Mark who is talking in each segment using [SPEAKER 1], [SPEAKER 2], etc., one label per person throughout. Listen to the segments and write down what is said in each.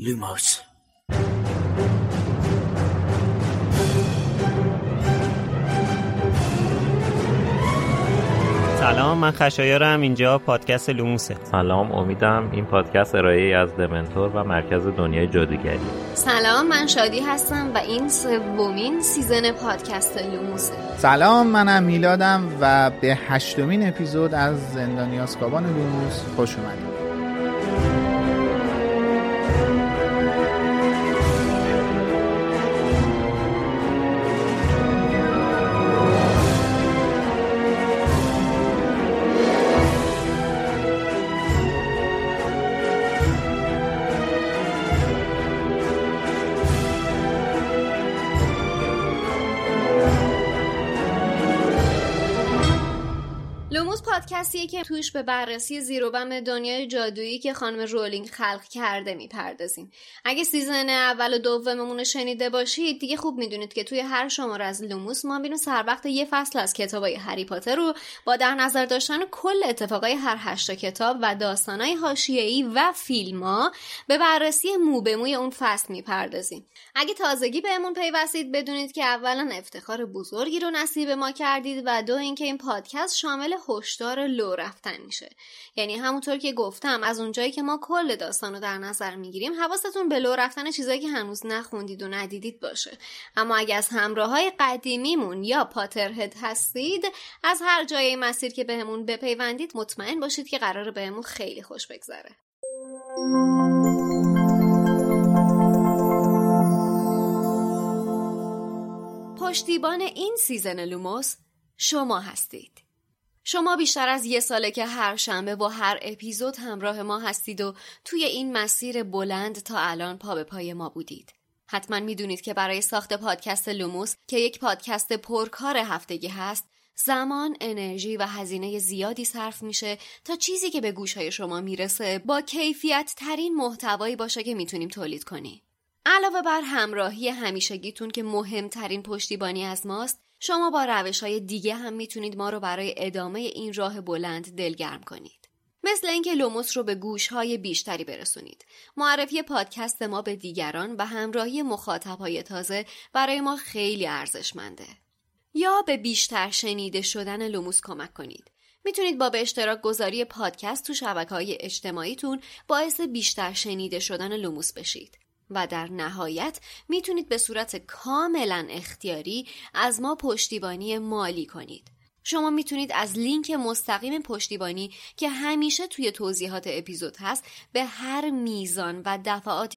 [SPEAKER 1] لوموس
[SPEAKER 2] سلام من خشایارم. اینجا پادکست لوموسه.
[SPEAKER 3] سلام امیدم این پادکست ارائه‌ای از دمنتور مرکز دنیای جادوگری.
[SPEAKER 4] سلام من شادی هستم و این سومین season پادکست لوموسه.
[SPEAKER 5] سلام منم میلادم و به هشتمین اپیزود از زندانی آزکابان لوموس خوش اومدید.
[SPEAKER 4] پادکستیه که توش به بررسی زیروبم دنیای جادویی که خانم رولینگ خلق کرده می‌پردازیم. اگه season اول و دوممون شنیده باشید دیگه خوب می‌دونید که توی هر شماره از لوموس ما سر وقت یه فصل از کتابای هری پاتر رو با در نظر داشتن کل اتفاقای هر هشتا کتاب و داستانای حاشیه‌ای و فیلما به بررسی مو به موی اون فصل می‌پردازیم. اگه تازگی بهمون پیوستید بدونید که اولا افتخار بزرگی رو نصیب ما کردید و دو اینکه این پادکست شامل هشدار لو رفتن میشه. یعنی همونطور که گفتم از اونجایی که ما کل داستان رو در نظر می‌گیریم حواستون به لو رفتن چیزایی که هنوز نخوندید و ندیدید باشه. اما اگه از همراه های قدیمیمون یا Potterhead هستید از هر جای مسیر که بهمون بپیوندید مطمئن باشید که قرار بهمون خیلی خوش بگذره. پشتیبان این season لوموس شما هستید. شما بیشتر از یه ساله که هر شنبه با هر اپیزود همراه ما هستید و توی این مسیر بلند تا الان پا به پای ما بودید. حتما می‌دونید که برای ساخت پادکست لوموس که یک پادکست پرکار هفتگی هست زمان، انرژی و هزینه زیادی صرف میشه تا چیزی که به گوشهای شما می‌رسه با کیفیت ترین محتوایی باشه که می‌تونیم تولید کنیم. علاوه بر همراهی همیشگیتون که مهمترین پشتیبانی از ماست شما با روش های دیگه هم می‌تونید ما رو برای ادامه این راه بلند دلگرم کنید. مثل اینکه لوموس رو به گوش های بیشتری برسونید. معرفی پادکست ما به دیگران و همراهی مخاطب های تازه برای ما خیلی ارزشمنده. یا به بیشتر شنیده شدن لوموس کمک کنید. می‌تونید با به اشتراک گذاری پادکست تو شبکه های اجتماعیتون باعث بیشتر شنیده شدن لوموس بشید. و در نهایت می‌تونید به صورت کاملا اختیاری از ما پشتیبانی مالی کنید. شما می‌تونید از لینک مستقیم پشتیبانی که همیشه توی توضیحات اپیزود هست به هر میزان و دفعات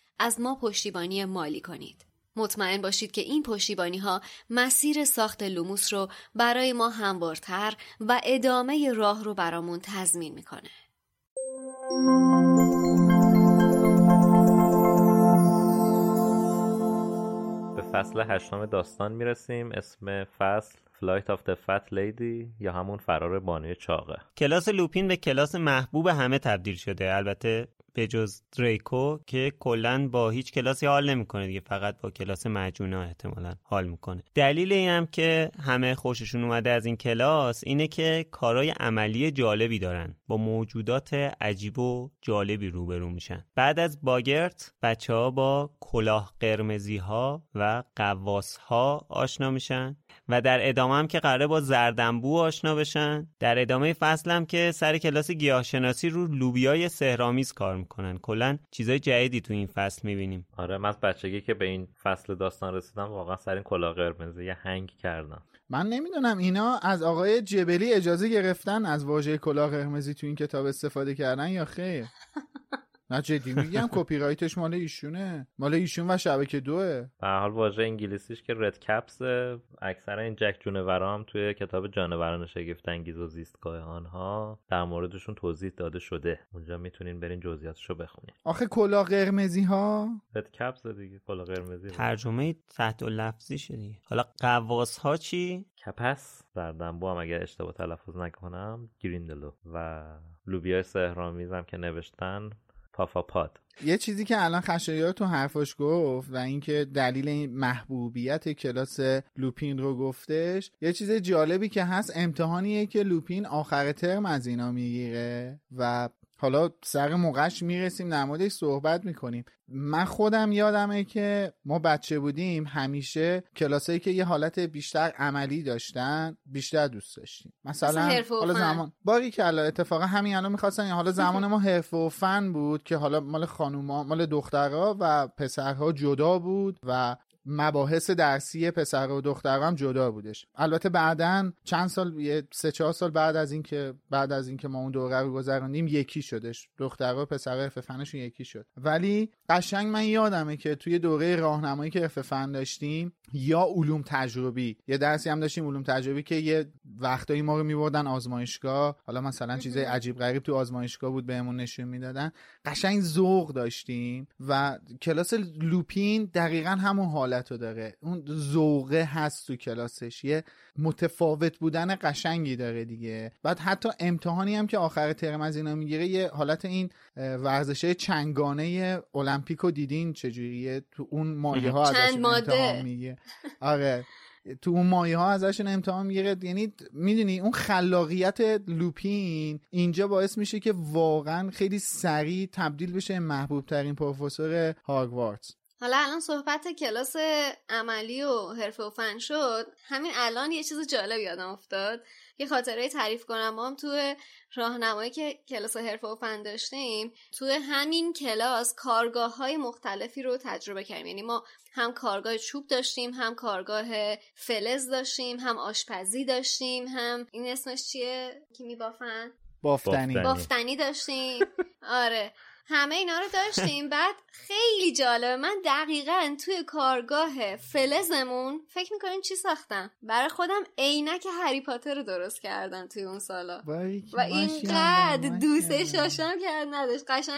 [SPEAKER 4] از ما پشتیبانی مالی کنید. مطمئن باشید که این پشتیبانی ها مسیر ساخت لوموس رو برای ما هموارتر و ادامه راه رو برامون تضمین می‌کنه.
[SPEAKER 3] به فصل هشتم داستان می‌رسیم اسم فصل Flight of the Fat Lady یا همون فرار بانوی چاقه
[SPEAKER 2] کلاس لوپین به کلاس محبوب همه تبدیل شده البته به جز دریکو که کلا با هیچ کلاسی حال نمی‌کنه دیگه فقط با کلاس مجونا احتمالا حال می‌کنه. دلیل این هم که همه خوششون اومده از این کلاس اینه که کارهای عملی جالبی دارن. با موجودات عجیب و جالبی روبرو میشن. بعد از باگرت بچه ها با کلاه قرمزی ها و قواس ها آشنا میشن. و در ادامه هم که قراره با زردنبو آشنا بشن. در ادامه فصل هم که سر کلاس گیاهشناسی رو لوبیای سهرامیز کار می‌کنن. کلا چیزای جدیدی تو این فصل می‌بینیم.
[SPEAKER 3] آره من از بچگی که به این فصل داستان رسیدم واقعا سر این کلاه قرمزی یه هنگ کردم.
[SPEAKER 5] من نمی‌دونم اینا از آقای جبلی اجازه گرفتن از واژه کلاه قرمزی تو این کتاب استفاده کردن یا خیر؟ نه جدی میگم کپی رایتش مال ایشونه. مال ایشون و شبکه دوه.
[SPEAKER 3] به حال واژه انگلیسیش که رد کپس اکثر این جک جونورا هم توی کتاب جانوران شگفت انگیز و زیستگاه آنها در موردشون توضیح داده شده. اونجا می‌تونین برین جزئیاتشو بخونین.
[SPEAKER 5] آخه کلاه قرمزی ها
[SPEAKER 3] رد کپس دیگه کلاه قرمزی
[SPEAKER 2] ترجمه تحت لفظی شدی حالا قواس ها چی؟
[SPEAKER 3] کپس زردنبو هم اگر اشتباه تلفظ نکنم گریندلو. و لوبیا سهرامیز که نوشتن پافاپاد.
[SPEAKER 5] یه چیزی که الان خشایار تو حرفاش گفت و اینکه دلیل این محبوبیت کلاس لوپین رو گفتش یه چیز جالبی که هست امتحانیه که لوپین آخر ترم از اینا می‌گیره و حالا سر موقعش می‌رسیم در موردش صحبت می‌کنیم. من خودم یادمه که ما بچه بودیم همیشه کلاسایی که یه حالت بیشتر عملی داشتن بیشتر دوست داشتیم. مثلا حالا زمان باری که الان اتفاقا همین الان می‌خواستن حالا زمان ما حرف و فن بود که حالا مال خانوما مال دخترها و پسرها جدا بود و مباحث درسی پسر و دختر هم جدا بودش. البته بعدا چند سال یه سه چهار سال بعد از اینکه بعد از اینکه ما اون دوره رو گذروندیم یکی شدش. دختر و پسر فنشون یکی شد. ولی قشنگ من یادمه که توی دوره راهنمایی که فن داشتیم یا علوم تجربی. یه درسی هم داشتیم علوم تجربی که یه وقتایی ما رو میبردن آزمایشگاه. حالا مثلا چیزای عجیب غریب تو آزمایشگاه بود بهمون نشون می‌دادن. قشنگ ذوق داشتیم و کلاس لوپین دقیقا همون حالت رو داره. اون ذوقه هست تو کلاسش. یه متفاوت بودن قشنگی داره دیگه. بعد حتی امتحانی هم که آخر ترم از اینا می‌گیره یه حالت این ورزشه چنگانه المپیک رو دیدین چجوریه؟ تو اون مایه ها امتحان میگه. آره. تو اون مایه ها ازشون امتحان می‌گیره. یعنی می‌دونی اون خلاقیت لوپین اینجا باعث میشه که واقعا خیلی سریع تبدیل بشه محبوب ترین پروفسور هاگوارتس
[SPEAKER 6] حالا الان صحبت کلاس عملی و حرفه و فن شد. همین الان یه چیز جالب یادم افتاد. یه خاطره تعریف کنم. ما هم تو راهنمایی که کلاس حرفه و فن داشتیم تو همین کلاس کارگاه های مختلفی رو تجربه کردیم. یعنی ما هم کارگاه چوب داشتیم هم کارگاه فلز داشتیم هم آشپزی داشتیم هم این اسمش چیه؟ کی میبافن
[SPEAKER 5] بافتنی.
[SPEAKER 6] بافتنی داشتیم. آره. همه اینا رو داشتیم. بعد خیلی جالبه. من دقیقا توی کارگاه فلزمون فکر می‌کنیم چی ساختم؟ برای خودم عینک هری پاتر رو درست کردم توی اون سالا. و اینقدر دوستش داشتم که نداشت. قشنگ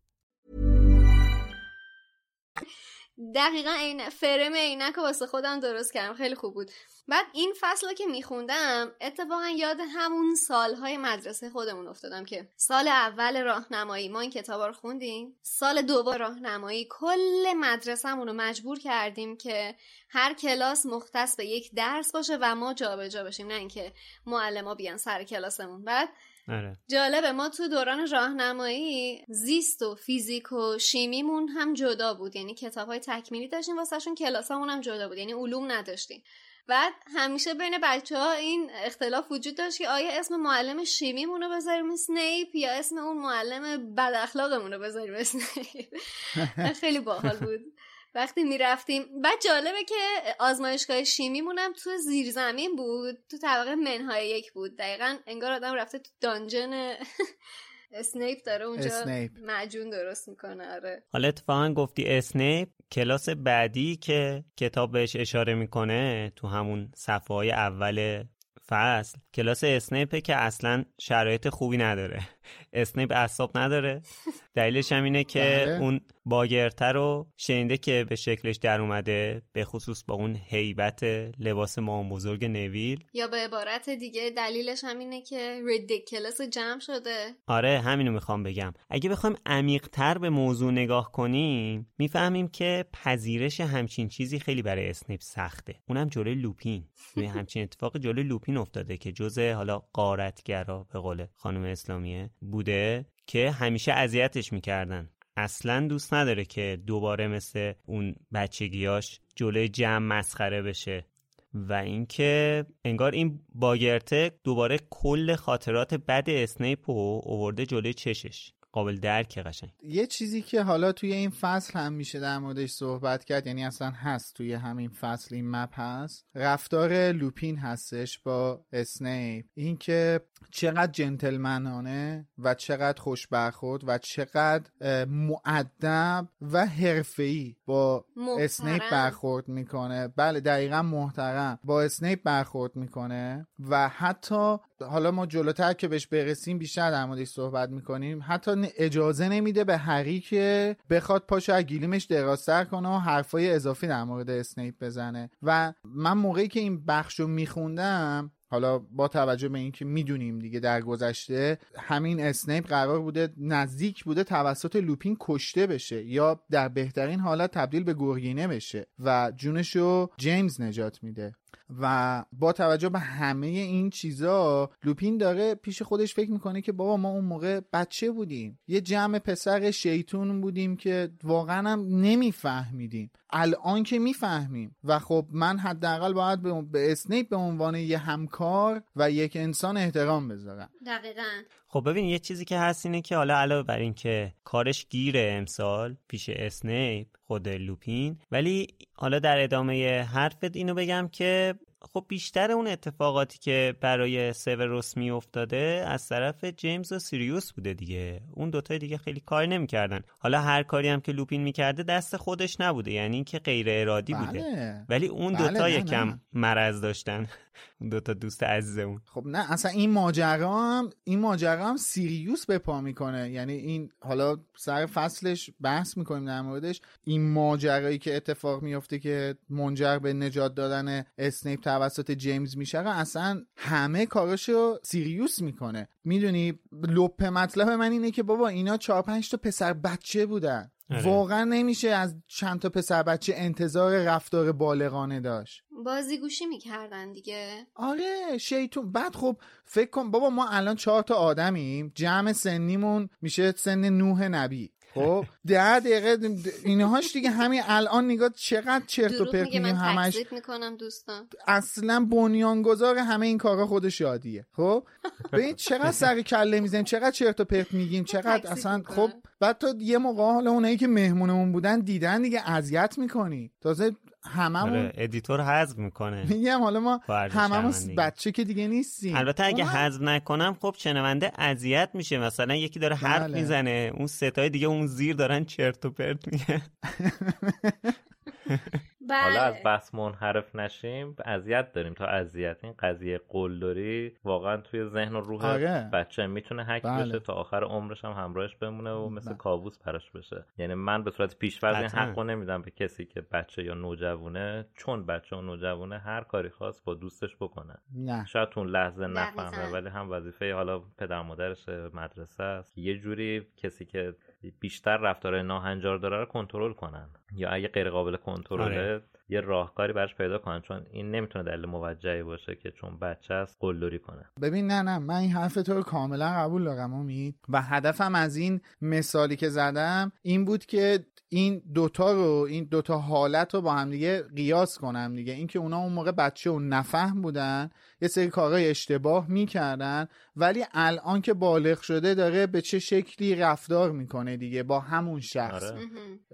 [SPEAKER 6] دقیقا این فرم عینک رو واسه خودم درست کردم. خیلی خوب بود. بعد این فصل رو که میخوندم اتفاقا یاد همون سالهای مدرسه خودمون افتادم که سال اول راهنمایی ما این کتاب رو خوندیم. سال دوم راهنمایی کل مدرسهمون رو مجبور کردیم که هر کلاس مختص به یک درس باشه و ما جابجا جا بشیم نه اینکه معلما بیان سر کلاسمون. بعد
[SPEAKER 2] آره.
[SPEAKER 6] جالبه ما تو دوران راهنمایی زیست و فیزیک و شیمیمون هم جدا بود. یعنی کتاب های تکمیلی داشتیم واسهشون کلاسامون هم جدا بود. یعنی علوم نداشتیم. بعد همیشه بین بچه ها این اختلاف وجود داشت که آیا اسم معلم شیمیمون رو بذاریم اسنیپ یا اسم اون معلم بد اخلاقمون رو بذاریم اسنیپ؟ خیلی باحال بود. وقتی می‌رفتیم بعد جالبه که آزمایشگاه شیمیمونم تو زیرزمین بود تو طبقه منهای یک بود. دقیقا انگار آدم رفته تو dungeon اسنیپ داره اونجا
[SPEAKER 5] اسنیپ.
[SPEAKER 6] معجون درست می‌کنه آره.
[SPEAKER 2] حالا اتفاقا گفتی اسنیپ کلاس بعدی که کتاب بهش اشاره می‌کنه تو همون صفحه های اول فصل کلاس اسنیپه که اصلا شرایط خوبی نداره. اسنیپ اعصاب نداره. دلیلش هم اینه که
[SPEAKER 5] بله.
[SPEAKER 2] اون boggart ه رو شنیده که به شکلش در اومده به خصوص با اون هیبت لباس مام بزرگ نویل.
[SPEAKER 6] یا به عبارت دیگه دلیلش هم اینه که Riddikulus جمع شده.
[SPEAKER 2] آره همینو می‌خوام بگم. اگه بخوایم عمیقتر به موضوع نگاه کنیم می‌فهمیم که پذیرش همچین چیزی خیلی برای اسنیپ سخته. اونم جلوی لوپین. همچین اتفاق جلوی لوپین افتاده که جزء حالا قارتگرا به قول خانم اسلامیه بوده که همیشه اذیتش می‌کردن. اصلا دوست نداره که دوباره مثل اون بچگیاش جلوی جمع مسخره بشه. و اینکه انگار این باگرته دوباره کل خاطرات بد اسنیپ رو اوورده جلوی چشش. قابل درک قشنگ.
[SPEAKER 5] یه چیزی که حالا توی این فصل هم میشه در موردش صحبت کرد یعنی اصلا هست توی همین فصل این مپ هست. رفتار لوپین هستش با اسنیپ. اینکه چقدر جنتلمنانه و چقدر خوش برخورد و چقدر اه، مؤدب و حرفه‌ای با
[SPEAKER 6] محترم.
[SPEAKER 5] اسنیپ برخورد می‌کنه. بله دقیقا محترم. با اسنیپ برخورد می‌کنه و حتی حالا ما جلوتر که بهش برسیم بیشتر در موردش صحبت می‌کنیم. حتی اجازه نمیده به هری که بخواد پاشو از گلیمش درازتر کنه و حرفای اضافی در مورد اسنیپ بزنه. و من موقعی که این بخش رو میخوندم حالا با توجه به اینکه می‌دونیم دیگه در گذشته همین اسنیپ قرار بوده نزدیک بوده توسط لوپین کشته بشه یا در بهترین حالت تبدیل به گرگینه بشه و جونشو جیمز نجات میده. و با توجه به همه این چیزا لوپین داره پیش خودش فکر می‌کنه که بابا ما اون موقع بچه بودیم. یه جمع پسر شیطون بودیم که واقعا هم نمیفهمیدیم. الان که می‌فهمیم. و خب من حداقل باید به, اسنیپ به عنوان یه همکار و یک انسان احترام بذارم.
[SPEAKER 6] دقیقا.
[SPEAKER 2] خب ببین یه چیزی که هست اینه که حالا علاوه بر این که کارش گیره امسال پیش اسنیپ خود لوپین ولی حالا در ادامه حرفت اینو بگم که خب بیشتر اون اتفاقاتی که برای سیوروس می افتاده از طرف جیمز و سیریوس بوده دیگه اون دوتای دیگه خیلی کار نمی‌کردن حالا هر کاری هم که لوپین می‌کرده دست خودش نبوده یعنی اینکه غیر ارادی بوده
[SPEAKER 5] بله.
[SPEAKER 2] ولی اون
[SPEAKER 5] بله،
[SPEAKER 2] دوتا یکم. مرض داشتن اون دوتا دوست عزیزمون.
[SPEAKER 5] خب نه اصلا این ماجرا هم این ماجرا هم سیریوس به پا می‌کنه. یعنی این حالا سر فصلش بحث می‌کنیم در موردش. این ماجرایی که اتفاق میفته که منجر به نجات دادن اسنیپ توسط جیمز میشه اصلا همه کاراشو سیریوس می‌کنه. می‌دونی لب مطلب من اینه که بابا اینا چهار پنج تا پسر بچه بودن.
[SPEAKER 2] آره.
[SPEAKER 5] واقعا نمیشه از چند تا پسر بچه انتظار رفتار بالغانه داشت.
[SPEAKER 6] بازیگوشی می‌کردن دیگه.
[SPEAKER 5] آره شیطون. بعد خب فکر کن بابا ما الان چهار تا آدمیم. جمع سنیمون میشه سن نوح نبی. خب. ده دقیقه اینهاش دیگه همین الان نگاه چقدر چرت و پرت
[SPEAKER 6] میگه من
[SPEAKER 5] همش.
[SPEAKER 6] می‌کنم دوستان.
[SPEAKER 5] اصلا بنیانگذار همه این کارا خود شادیه خب؟ ببین چقدر سر کله می‌زنیم چقدر چرت و پرت میگیم چقدر
[SPEAKER 6] تکذیب
[SPEAKER 5] اصلا. خب بعد تو یه موقع حالا اونایی که مهمونمون بودن دیدن دیگه اذیت می‌کنی. تازه هممون
[SPEAKER 2] آره ادیتور حذف می‌کنه
[SPEAKER 5] میگم حالا ما هممون. بچه که دیگه نیستیم
[SPEAKER 2] البته اگه حذف نکنم خب شنونده اذیت میشه مثلا یکی داره حرف
[SPEAKER 5] بله.
[SPEAKER 2] می‌زنه اون ستای دیگه اون زیر دارن چرت و پرت میگه
[SPEAKER 6] بله.
[SPEAKER 3] حالا از بحث منحرف نشیم اذیت داریم تا اذیت این قضیه قلدری واقعا توی ذهن و روح
[SPEAKER 5] آره.
[SPEAKER 3] بچه می‌تونه حک
[SPEAKER 5] بله.
[SPEAKER 3] بشه تا آخر عمرش هم همراهش بمونه و مثل کابوس پرش بشه یعنی من به صورت پیشفرض این. حقو نمیدم به کسی که بچه یا نوجوونه چون بچه و نوجوونه هر کاری خواست با دوستش بکنه
[SPEAKER 5] نه
[SPEAKER 3] شاید تو اون لحظه. نفهمه ولی هم وظیفه حالا پدر مادرش مدرسه است یه جوری کسی که بیشتر رفتار ناهنجار داره رو کنترل کنن. یا اگه غیر قابل کنترله
[SPEAKER 2] آره.
[SPEAKER 3] یه راهکاری براش پیدا کنن. چون این نمی‌تونه دلیل موجهی باشه که چون بچه است قلدری کنه.
[SPEAKER 5] ببین نه نه. من این حرف تو رو کاملا قبول دارم امید. و هدفم از این مثالی که زدم این بود که این دوتا رو این دوتا حالت رو با هم دیگه قیاس کنم دیگه. اینکه اونا اون موقع بچه و نفهم بودن یه سری کارهای اشتباه می‌کردن ولی الان که بالغ شده داره به چه شکلی رفتار می‌کنه دیگه با همون شخص.
[SPEAKER 3] آره.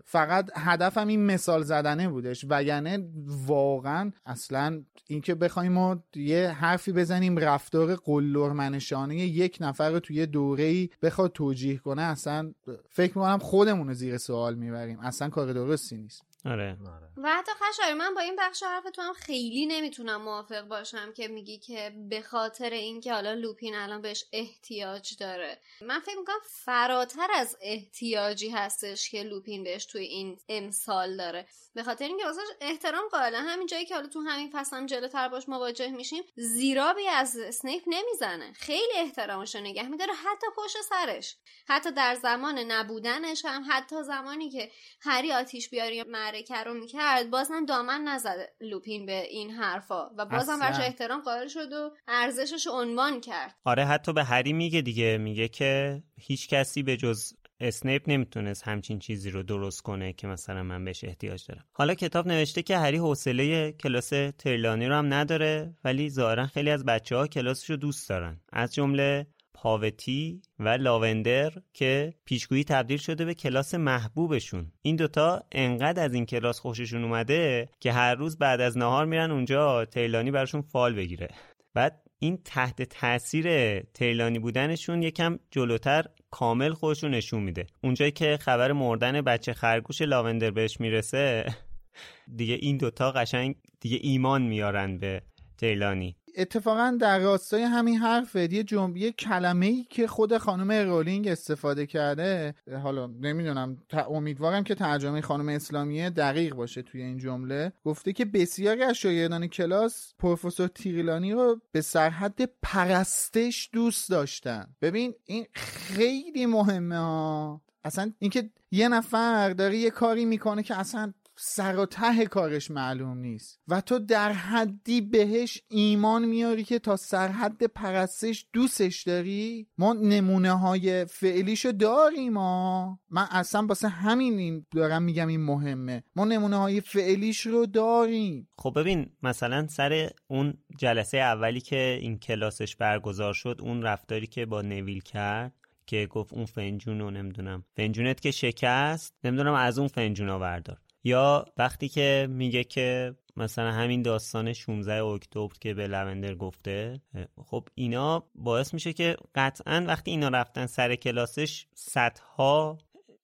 [SPEAKER 5] فقط هدفم این مثال زدنه بودش وگرنه واقعا اصلا اینکه بخوایم ما یه حرفی بزنیم رفتار قلدرمنشانه یک نفر رو توی دوره ای بخواد توجیه کنه اصلا فکر می‌کنم خودمون رو زیر سوال می‌بریم. اصلا کار درستی نیست.
[SPEAKER 2] آره.
[SPEAKER 6] و حتی خشایار من با این بخش حرف تو هم خیلی نمی‌تونم موافق باشم که میگی که به خاطر اینکه حالا لوپین الان بهش احتیاج داره. من فکر می‌کنم فراتر از احتیاجی هستش که لوپین بهش توی این امسال داره. به خاطر اینکه واسه احترام قائله همین جایی که حالا تو همین فصل هم جلوتر باش مواجه میشیم زیرابی از اسنیپ نمی‌زنه. خیلی احترامش رو نگه میداره حتی پشت سرش. حتی در زمان نبودنش هم حتی زمانی که هری آتیش بیاری معرکه رو می‌کرد بازم دامن نزد لوپین به این حرفا و بازم. برش احترام قائل شد و ارزشش رو عنوان کرد.
[SPEAKER 2] آره حتی به هری میگه دیگه میگه که هیچ کسی به جز اسنیپ نمی‌تونست همچین چیزی رو درست کنه که مثلا من بهش احتیاج دارم. حالا کتاب نوشته که هری حوصله کلاس ترلانی رو هم نداره ولی ظاهرا خیلی از بچه ها کلاسش رو دوست دارن. از جمله پاوتی و لاوندر که پیشگویی تبدیل شده به کلاس محبوبشون. این دوتا انقدر از این کلاس خوششون اومده که هر روز بعد از نهار میرن اونجا تیلانی براشون فال بگیره. بعد این تحت تاثیر تیلانی بودنشون یکم جلوتر کامل خودشون نشون میده. اونجایی که خبر مردن بچه خرگوش لاوندر بهش می‌رسه دیگه این دوتا قشنگ دیگه ایمان میارن به تیلانی.
[SPEAKER 5] اتفاقا در راستای همین حرف یه جمله کلمه ای که خود خانم رولینگ استفاده کرده حالا نمی‌دونم امیدوارم که ترجمه خانم اسلامیه دقیق باشه توی این جمله. گفته که بسیاری از شاگردان کلاس پروفسور تیریلانی رو به سرحد پرستش دوست داشتن. ببین این خیلی مهمه ها. اصلا اینکه یه نفر داره یه کاری می‌کنه که اصلا سر و ته کارش معلوم نیست. و تو در حدی بهش ایمان میاری که تا سرحد پرستش دوستش داری؟ ما نمونه های فعلیشو داریم ما من اصلا واسه همین دارم میگم این مهمه. ما نمونه های فعلیش رو داریم.
[SPEAKER 2] خب ببین مثلا سر اون جلسه اولی که این کلاسش برگزار شد اون رفتاری که با نویل کرد که گفت اون فنجون رو نمی‌دونم فنجونت که شکست نمی‌دونم از اون فنجونا بردار. یا وقتی که میگه که مثلا همین داستان 16 اکتبر که به لوندر گفته خب اینا باعث میشه که قطعا وقتی اینا رفتن سر کلاسش صدها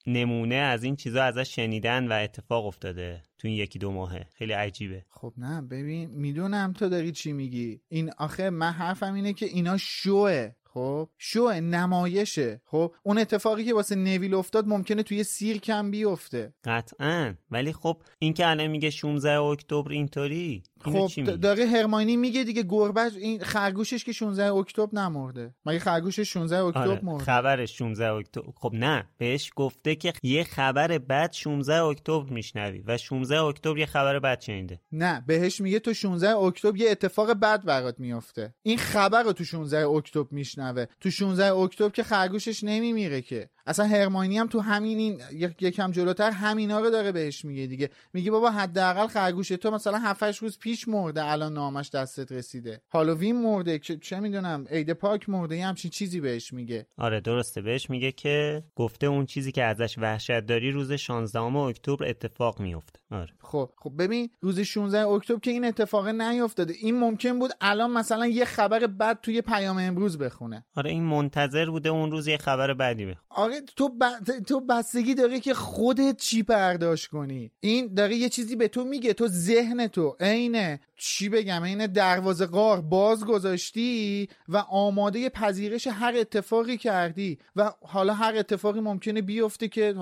[SPEAKER 2] نمونه از این چیزا ازش شنیدن و اتفاق افتاده تو این یکی دو ماهه. خیلی عجیبه.
[SPEAKER 5] خب نه ببین می‌دونم تو داری چی میگی. این آخه من حرفم اینه که اینا شوه. خب؟ شو نمایشه. خب اون اتفاقی که واسه نویل افتاد ممکنه توی سیرک هم بیفته.
[SPEAKER 2] قطعا. ولی خب این که الان میگه 16 اکتبر اینطوری.
[SPEAKER 5] خب داره هرماینی میگه دیگه گربه این خرگوشش که 16 اکتبر نمرده. مگه خرگوشش 16 اکتبر
[SPEAKER 2] آره.
[SPEAKER 5] مرده؟
[SPEAKER 2] خبرش 16 اکتبر. خب نه بهش گفته که یه خبر بد 16 اکتبر میشنوی و 16 اکتبر یه خبر بد شنیده.
[SPEAKER 5] نه بهش میگه تو 16 اکتبر یه اتفاق بد برات میفته این خبر رو تو 16 اکتبر میشنوه. تو 16 اکتبر که خرگوشش نمیمیره که. اصلا هرماینی هم تو همین این یکم جلوتر همینا رو داره بهش میگه دیگه. میگه بابا حداقل خرگوش. تو مثلا 7 روز پیش مرده الان نامش دستت رسیده. هالووین مرده چه می‌دونم عید پاک مرده یه همچین چیزی بهش میگه.
[SPEAKER 2] آره درسته. بهش میگه که گفته اون چیزی که ازش وحشت داری روز 16 اکتبر اتفاق میفته آره.
[SPEAKER 5] خب خب ببین روز 16 اکتبر که این اتفاق نیافتاده این ممکن بود الان مثلا یه خبر بد توی پیام امروز بخونه.
[SPEAKER 2] آره این منتظر بوده اون روز یه خبر بدی بخونه.
[SPEAKER 5] آره تو ب... تو بستگی داره که خودت چی برداشت کنی. این داره یه چیزی به تو میگه تو ذهن تو عین چی بگم عین دروازه قار باز گذاشتی و آماده پذیرش هر اتفاقی کردی و حالا هر اتفاقی ممکنه بیفته که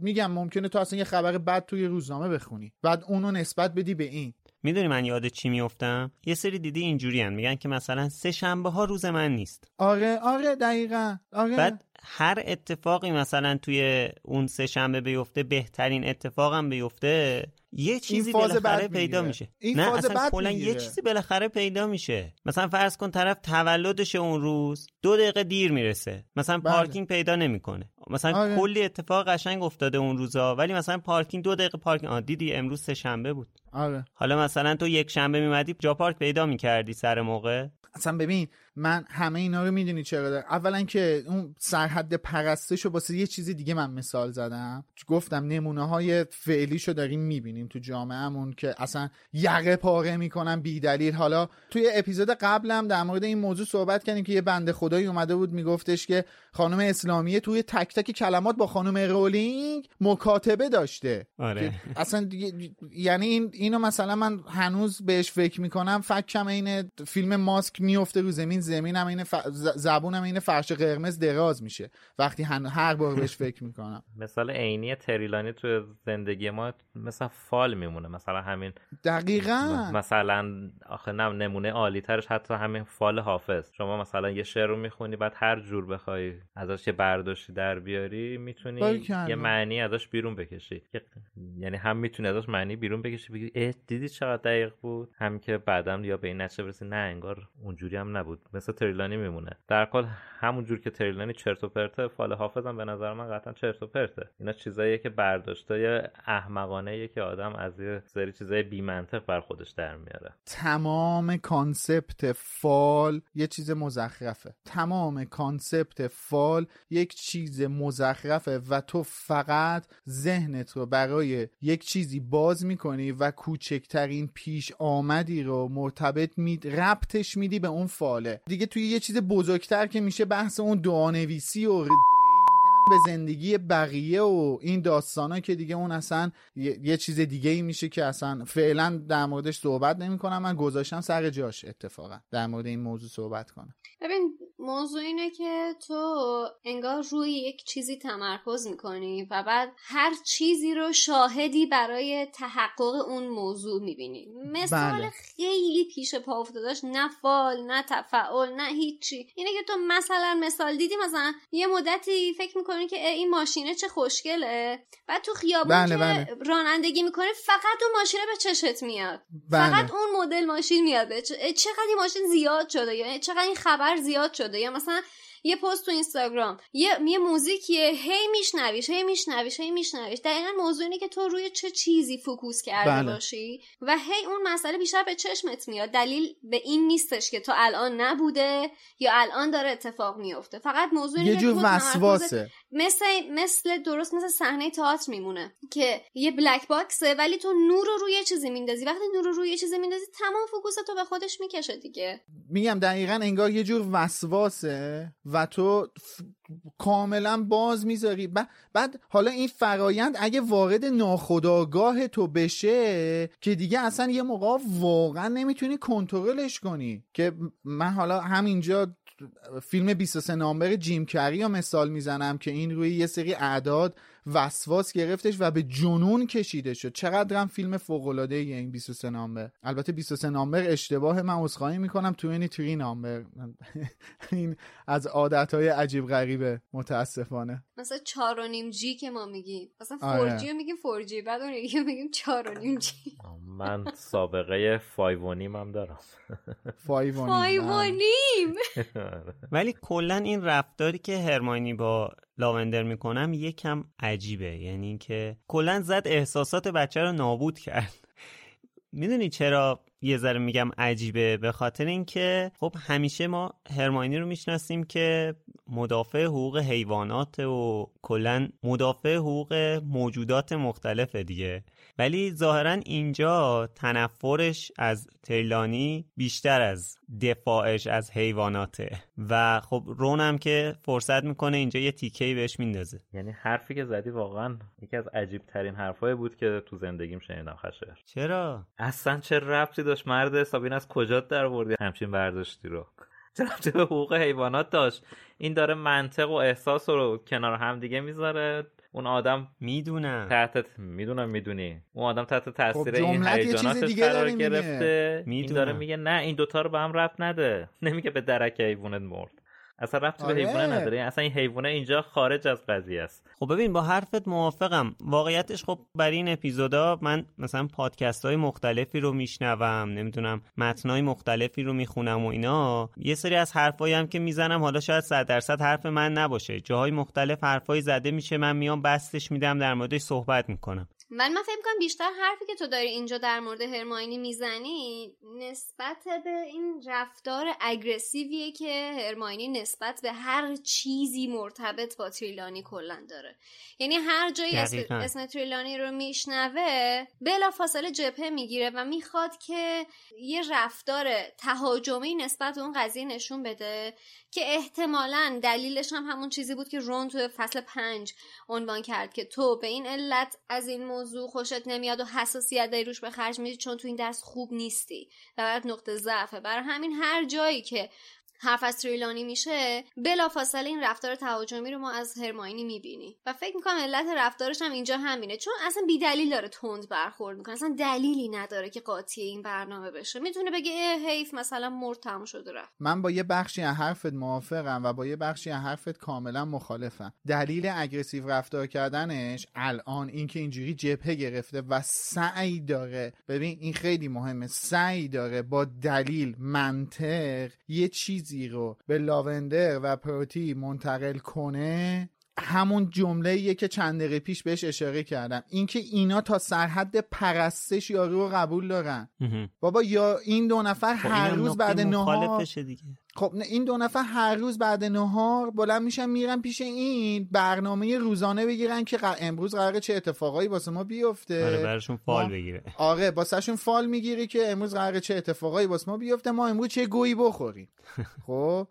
[SPEAKER 5] میگم ممکنه تو اصلا یه خبر بد توی روزنامه بخونی. بعد اونو نسبت بدی به این.
[SPEAKER 2] می‌دونی من یاد چی میفتم یه سری دیدی اینجوری هن. میگن که مثلا سه شنبه ها روز من نیست.
[SPEAKER 5] آره آره دقیقا. آره.
[SPEAKER 2] بعد هر اتفاقی مثلا توی اون سه شنبه بیفته بهترین اتفاقم بیفته یه چیزی بالاخره پیدا میشه.
[SPEAKER 5] این
[SPEAKER 2] نه
[SPEAKER 5] فاز
[SPEAKER 2] اصلا کلا. یه چیزی بالاخره پیدا میشه. مثلا فرض کن طرف تولدش اون روز دو دقیقه دیر می‌رسه. مثلا
[SPEAKER 5] بله.
[SPEAKER 2] پارکینگ پیدا نمی‌کنه. مثلا
[SPEAKER 5] آره.
[SPEAKER 2] کلی اتفاق قشنگ افتاده اون روزا ولی مثلا پارکینگ دو دقیقه پارکینگ آه دیدی امروز سه شنبه بود.
[SPEAKER 5] آره.
[SPEAKER 2] حالا مثلا تو یک شنبه میمدی جا پارک پیدا می‌کردی سر موقع؟
[SPEAKER 5] اصلا ببین من همه اینا رو می‌دونی چرا دارم اولا که اون سرحد پرستش رو واسه یه چیز دیگه من مثال زدم. گفتم نمونه های فعلیشو داریم می‌بینیم تو جامعهمون که اصلا یقه پاره می‌کنن بی دلیل حالا توی اپیزود قبلم در مورد این موضوع صحبت کردیم که یه بنده خدایی اومده بود میگفتش که خانم اسلامیه توی تک تک کلمات با خانم رولینگ مکاتبه داشته.
[SPEAKER 2] آره.
[SPEAKER 5] اصلا دیگه- یعنی این اینو مثلا من هنوز بهش فکر می‌کنم. فکم این فیلم ماسک میفته رو زمین زمینم این ف... زبونم این فرش قرمز دراز میشه. وقتی هن... هر بار بهش فکر می‌کنم.
[SPEAKER 3] مثال عینی تریلانی تو زندگی ما مثلا فال میمونه. مثلا همین
[SPEAKER 5] دقیقا.
[SPEAKER 3] مثلا آخه نه نمونه عالی ترش حتی همین فال حافظ. شما مثلا یه شعر رو می‌خونی بعد هر جور بخوای ازش یه برداشتی در بیاری می‌تونی. یه معنی ازش بیرون بکشی. یعنی هم می‌تونی ازش معنی بیرون بکشی بگی اه دیدی چقدر دقیق بود؟ هم که بعدم یا به این نتیجه برسی نه انگار اونجوری هم نبود. مثل تریلانی میمونه. در کل همون جور که تریلانی چرت و پرته فال حافظم به نظر من قطعا چرت و پرته. اینا چیزاییه که برداشتای احمقانه که آدم از یه سری چیزای بی منطق بر خودش در میاره.
[SPEAKER 5] تمام کانسپت فال یه چیز مزخرفه. تمام کانسپت فال یک چیز مزخرفه و تو فقط ذهنت رو برای یک چیزی باز می‌کنی و کوچکترین پیش آمدی رو مرتبط می ربطش میدی به اون فاله. دیگه توی یه چیز بزرگتر که میشه بحث اون دعانویسی و به زندگی بقیه و این داستانا که دیگه اون اصلا یه, یه چیز دیگه ای میشه که اصلا فعلا در موردش صحبت نمی کنم من گذاشتم سر جاش اتفاقا در مورد این موضوع صحبت کنم.
[SPEAKER 6] ببین موضوع اینه که تو انگار روی یک چیزی تمرکز می‌کنی و بعد هر چیزی رو شاهدی برای تحقق اون موضوع می‌بینی. مثال
[SPEAKER 5] بله.
[SPEAKER 6] خیلی پیش پا افتاداش نه فال نه تفعال نه هیچی. اینه که تو مثلا مثال دیدی مثلا یه مدتی فکر می‌کنی که اه، این ماشینه چه خوشگله؟ بعد تو خیابون
[SPEAKER 5] بله،
[SPEAKER 6] که
[SPEAKER 5] بله.
[SPEAKER 6] رانندگی می‌کنه فقط اون ماشینه به چشت میاد.
[SPEAKER 5] بله.
[SPEAKER 6] فقط اون مدل ماشین میاد. به چقدر این ماشین زیاد شده یا چقدر این خبر زیاد شده یا مثلا یه پست تو اینستاگرام یه یه موزیکیه هی میشنویش هی میشنویش هی میشنویش. دقیقا موضوع اینه که تو روی چه چیزی فوکوس کرده
[SPEAKER 5] بله.
[SPEAKER 6] باشی و هی اون مسئله بیشتر به چشمت میاد. دلیل به این نیستش که تو الان نبوده یا الان داره اتفاق میفته فقط موضوع اینه
[SPEAKER 5] یه
[SPEAKER 6] که
[SPEAKER 5] جور وسواسه.
[SPEAKER 6] مثل مثل درست مثل صحنه تئاتر میمونه که یه بلک باکسه ولی تو نور رو روی چیزی میندازی. وقتی نور رو روی چیزی میندازی تمام فوکوس تو به خودش می‌کشه دیگه.
[SPEAKER 5] میگم دقیقا انگار یه جور وسواسه و تو ف- کاملا باز می‌ذاری. ب- بعد حالا این فرایند اگه وارد ناخودآگاه تو بشه که دیگه اصلا یه موقع واقعا نمی‌تونی کنترلش کنی. که من حالا همینجا فیلم 23 نامبر جیم کری رو مثال می‌زنم که این روی یه سری اعداد وسواس گرفتش و به جنون کشیده شد. چقدرم فیلم فوق العاده این 23 نامبر. البته 23 نامبر اشتباه من عذرخواهی می‌کنم. 23 نامبر. این از عادت های عجیب غریبه. متاسفانه.
[SPEAKER 6] مثلا چهار و نیم جی که ما میگیم. مثلا
[SPEAKER 5] آره.
[SPEAKER 6] فور جی رو میگیم فور جی. بعد اون یکی میگیم چهار و نیم جی.
[SPEAKER 3] من سابقه five و نیم هم دارم.
[SPEAKER 5] فایو و نیم.
[SPEAKER 6] نیم.
[SPEAKER 2] ولی کلا این رفتاری که هرماینی با لاوندر می‌کنم یکم عجیبه. یعنی اینکه کلا زد احساسات بچه رو نابود کرد. می‌دونی چرا؟ یه ذره میگم عجیبه به خاطر اینکه خب همیشه ما هرماینی رو می‌شناسیم که مدافع حقوق حیوانات و کلا مدافع حقوق موجودات مختلفه دیگه. ولی ظاهرا اینجا تنفرش از تریلانی بیشتر از دفاعش از حیواناته. و خب رونم که فرصت می‌کنه اینجا یه تیکهی بهش میندازه.
[SPEAKER 3] یعنی حرفی که زدی واقعا یکی از عجیب ترین حرفایی بود که تو زندگیم شنیدم خشه
[SPEAKER 2] چرا؟
[SPEAKER 3] اصلا چه ربطی داشت مرد حسابین از کجا در بردی؟ همچین برداشتی رو. ربطی به حقوق حیوانات داشت؟ این داره منطق و احساس رو کنار هم دیگه می‌ذاره. اون آدم
[SPEAKER 2] می‌دونم
[SPEAKER 3] تحت می‌دونم می‌دونی. اون آدم تحت تاثیر
[SPEAKER 5] خب
[SPEAKER 3] این هیجاناتش
[SPEAKER 5] دیگه
[SPEAKER 3] قرار. گرفته. این. داره میگه نه این دوتا رو به هم ربط نده. نمیگه به درک حیوانت مرد. اصلا ربطی به
[SPEAKER 5] آره.
[SPEAKER 3] حیوانه نداره. اصلا این حیوانه اینجا خارج از قضیه است.
[SPEAKER 2] خب ببین با حرفت موافقم. واقعیتش خب برای این اپیزودا من مثلا پادکست های مختلفی رو میشنوم نمی‌دونم متنای مختلفی رو می‌خونم و اینا. یه سری از حرفایی هم که می‌زنم حالا شاید صد درصد حرف من نباشه. جاهای مختلف حرفایی زده میشه من میام بستش میدم در موردش صحبت می‌کنم.
[SPEAKER 6] ولی من فکر کنم بیشتر حرفی که تو داری اینجا در مورد هرماینی می‌زنی نسبت به این رفتار اگرسیویه که هرماینی نسبت به هر چیزی مرتبط با تریلانی کلا داره یعنی هر جایی اسم. اسم تریلانی رو میشنوه بلا فاصله جبهه می‌گیره و می‌خواد که یه رفتار تهاجمی نسبت به اون قضیه نشون بده که احتمالا دلیلش هم همون چیزی بود که رون تو فصل پنج عنوان کرد که تو به این علت از این موضوع خوشت نمیاد و حساسیت داری روش به خرج میدی چون تو این درس خوب نیستی. و برات نقطه ضعفه. برای همین هر جایی که حرف از تریلانی میشه بلافاصله این رفتار تهاجمی رو ما از هرماینی می‌بینیم. و فکر می‌کنم علت رفتارش هم اینجا همینه. چون اصلا بیدلیل داره تند برخورد می‌کنه. اصلا دلیلی نداره که قاطی این برنامه بشه. می‌تونه بگه اه حیف مثلا مرد تموم شده رفت.
[SPEAKER 5] من با یه بخشی از حرفت موافقم و با یه بخشی از حرفت کاملا مخالفم. دلیل اگریسیو رفتار کردنش الان اینکه اینجوری جبهه گرفته و سعی داره. ببین این خیلی مهمه. سعی داره با دلیل منطق یه چیزی رو به لاوندر و پروتی منتقل کنه همون جمله که چند دقیقه پیش بهش اشاره کردم. اینکه اینا تا سرحد پرستش یارو رو قبول دارن. بابا یا این دو نفر
[SPEAKER 2] خب
[SPEAKER 5] هر روز بعد نهار
[SPEAKER 2] دیگه.
[SPEAKER 5] خب این دو نفر هر روز بعد نهار بلند میشن میرن پیش این برنامه روزانه بگیرن که امروز قراره چه اتفاقایی واسه ما بیفته.
[SPEAKER 2] آره براشون فال بگیره.
[SPEAKER 5] آره واسهشون فال می‌گیری که امروز قراره چه اتفاقایی واسه ما بیفته. ما امروز چه گویی بخوریم. خب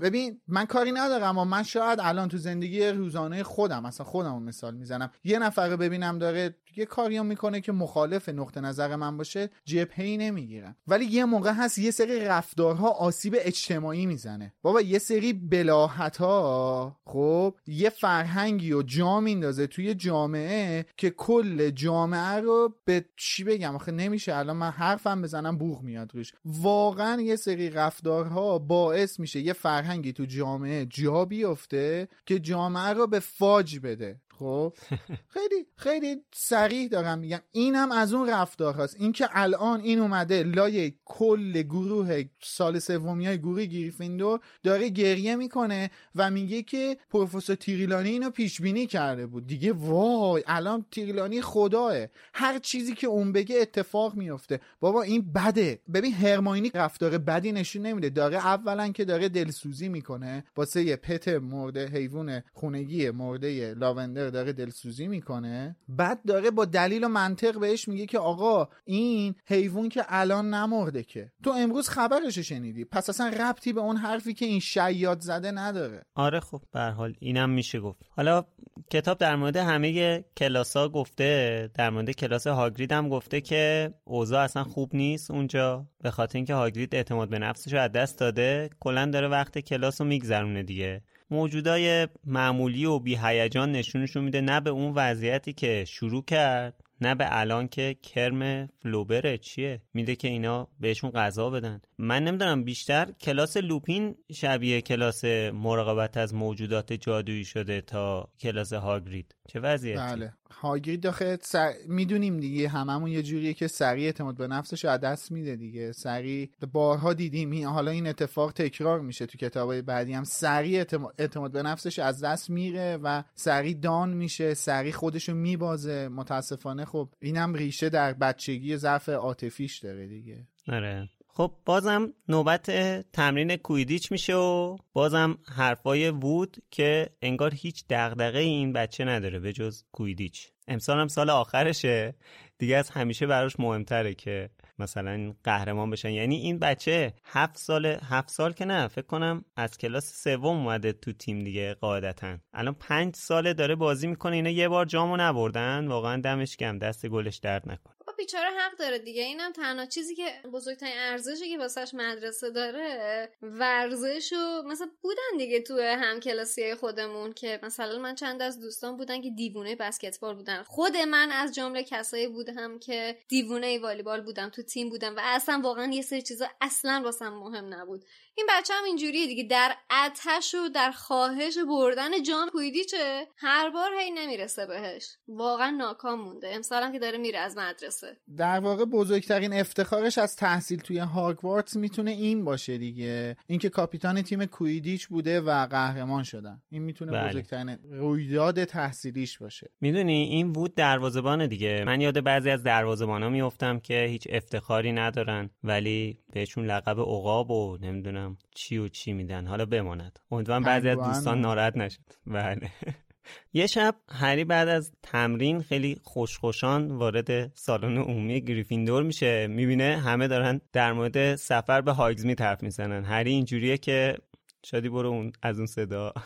[SPEAKER 5] ببین من کاری ندارم اما من شاید الان تو زندگی روزانه خودم مثلا خودم مثال می‌زنم. یه نفر رو ببینم داره یه کاری رو می‌کنه که مخالف نقطه نظر من باشه جبهه‌ای نمی‌گیرم. ولی یه موقع هست یه سری رفتارها آسیب اجتماعی می‌زنه. بابا یه سری بلاحت ها خب یه فرهنگی و جا میندازه توی جامعه که کل جامعه رو به چی بگم؟ آخه نمیشه الان من حرفم بزنم بوغ میاد روش. واقعا یه سری رفتارها باعث میشه یه فرهنگی تو جامعه جا بیفته که جامعه رو به فاج بده. خب؟ خیلی خیلی سریح دارم میگم. اینم از اون رفتار هست این که الان این اومده لای کل گروه سال سومی های گروه گریفیندور داره گریه می‌کنه و میگه که پروفسور تیریلانی اینو پیش بینی کرده بود. دیگه وای الان تیریلانی خداه هر چیزی که اون بگه اتفاق میفته بابا این بده. ببین هرماینی رفتار بدی نشون نمیده. داره اولا که داره دلسوزی می‌کنه. واسه پت مرده حیوان خونگی مرده لاوندر داره دلسوزی می‌کنه. بعد داره با دلیل و منطق بهش میگه که آقا این حیوان که الان نمرده که. تو امروز خبرش شنیدی. پس اصلا ربطی به اون حرفی که این شیاد زده نداره.
[SPEAKER 2] آره خب به حال اینم میشه گفت. حالا کتاب در مورد همه کلاسا گفته در مورد کلاس هاگرید هم گفته که اوضاع اصلا خوب نیست اونجا. به خاطر اینکه هاگرید اعتماد به نفسش رو از دست داده. کلا داره وقت کلاس رو میگذرونه دیگه. موجودای معمولی و بی هیجان نشونشون میده نه به اون وضعیتی که شروع کرد نه به الان که کرم فلوبره چیه. میده که اینا بهشون غذا بدن. من نمی‌دونم بیشتر کلاس لوپین شبیه کلاس مراقبت از موجودات جادویی شده تا کلاس هاگرید. چه وضعیتی؟
[SPEAKER 5] بله. هاگرید داخل سر... می‌دونیم دیگه هممون یه جوریه که سریع اعتماد به نفسش از دست میده دیگه. سریع بارها دیدیم. حالا این اتفاق تکرار میشه تو کتابای بعدی هم. سریع اعتماد, اعتماد به نفسش از دست میره و سریع دان میشه سریع خودشو میبازه. متاسفانه خب اینم ریشه در بچگی ضعف عاطفیش داره دیگه.
[SPEAKER 2] آره. خب بازم نوبت تمرین کویدیچ میشه و بازم حرفای وود که انگار هیچ دغدغه این بچه نداره به جز کویدیچ. امسال هم سال آخرشه. دیگه از همیشه براش مهمتره که مثلا قهرمان بشن. یعنی این بچه هفت سال هفت سال که نه فکر کنم از کلاس سوم اومده تو تیم دیگه قاعدتا. الان پنج ساله داره بازی می‌کنه. اینا یه بار جامو نبردن. واقعا دمش گم دست گلش درد نکن.
[SPEAKER 6] بیچاره حق داره دیگه. اینم تنها چیزی که بزرگترین ارزشی که واسش مدرسه داره ورزش و مثلا بودن دیگه تو همکلاسی خودمون که مثلا من چند از دوستان بودن که دیوونه بسکتبال بودن. خود من از جمله کسایی بودم که دیوونه والیبال بودم تو تیم بودم و اصلا واقعا یه سری چیزا اصلا واسم مهم نبود. این بچه هم اینجوریه دیگه. در اتش و در خواهش بردن جام کویدیچه هر بار هی نمی‌رسه بهش. واقعا ناکام مونده. امسالم که داره میره از مدرسه.
[SPEAKER 5] در واقع بزرگترین افتخارش از تحصیل توی هاگوارتس می‌تونه این باشه دیگه. اینکه کاپیتان تیم کویدیچ بوده و قهرمان شدن. این می‌تونه بله. بزرگترین رویداد تحصیلیش باشه.
[SPEAKER 2] می‌دونی این بود دروازه‌بان دیگه. من یاد بعضی از دروازه‌بانا میافتم که هیچ افتخاری ندارن ولی بهشون لقب عقاب و نمی‌دونم چی و چی میدن. حالا بماند. امیدوارم بعضی از دوستان ناراحت نشد بله. یه شب هری بعد از تمرین خیلی خوشخوشان وارد سالن عمومی گریفیندور میشه. می‌بینه همه دارن در مورد سفر به هاگزمی حرف می‌زنن. هری اینجوریه که شادی برو اون از اون صدا.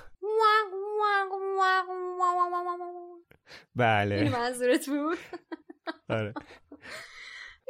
[SPEAKER 2] بله.
[SPEAKER 6] منظورت بود؟
[SPEAKER 2] آره.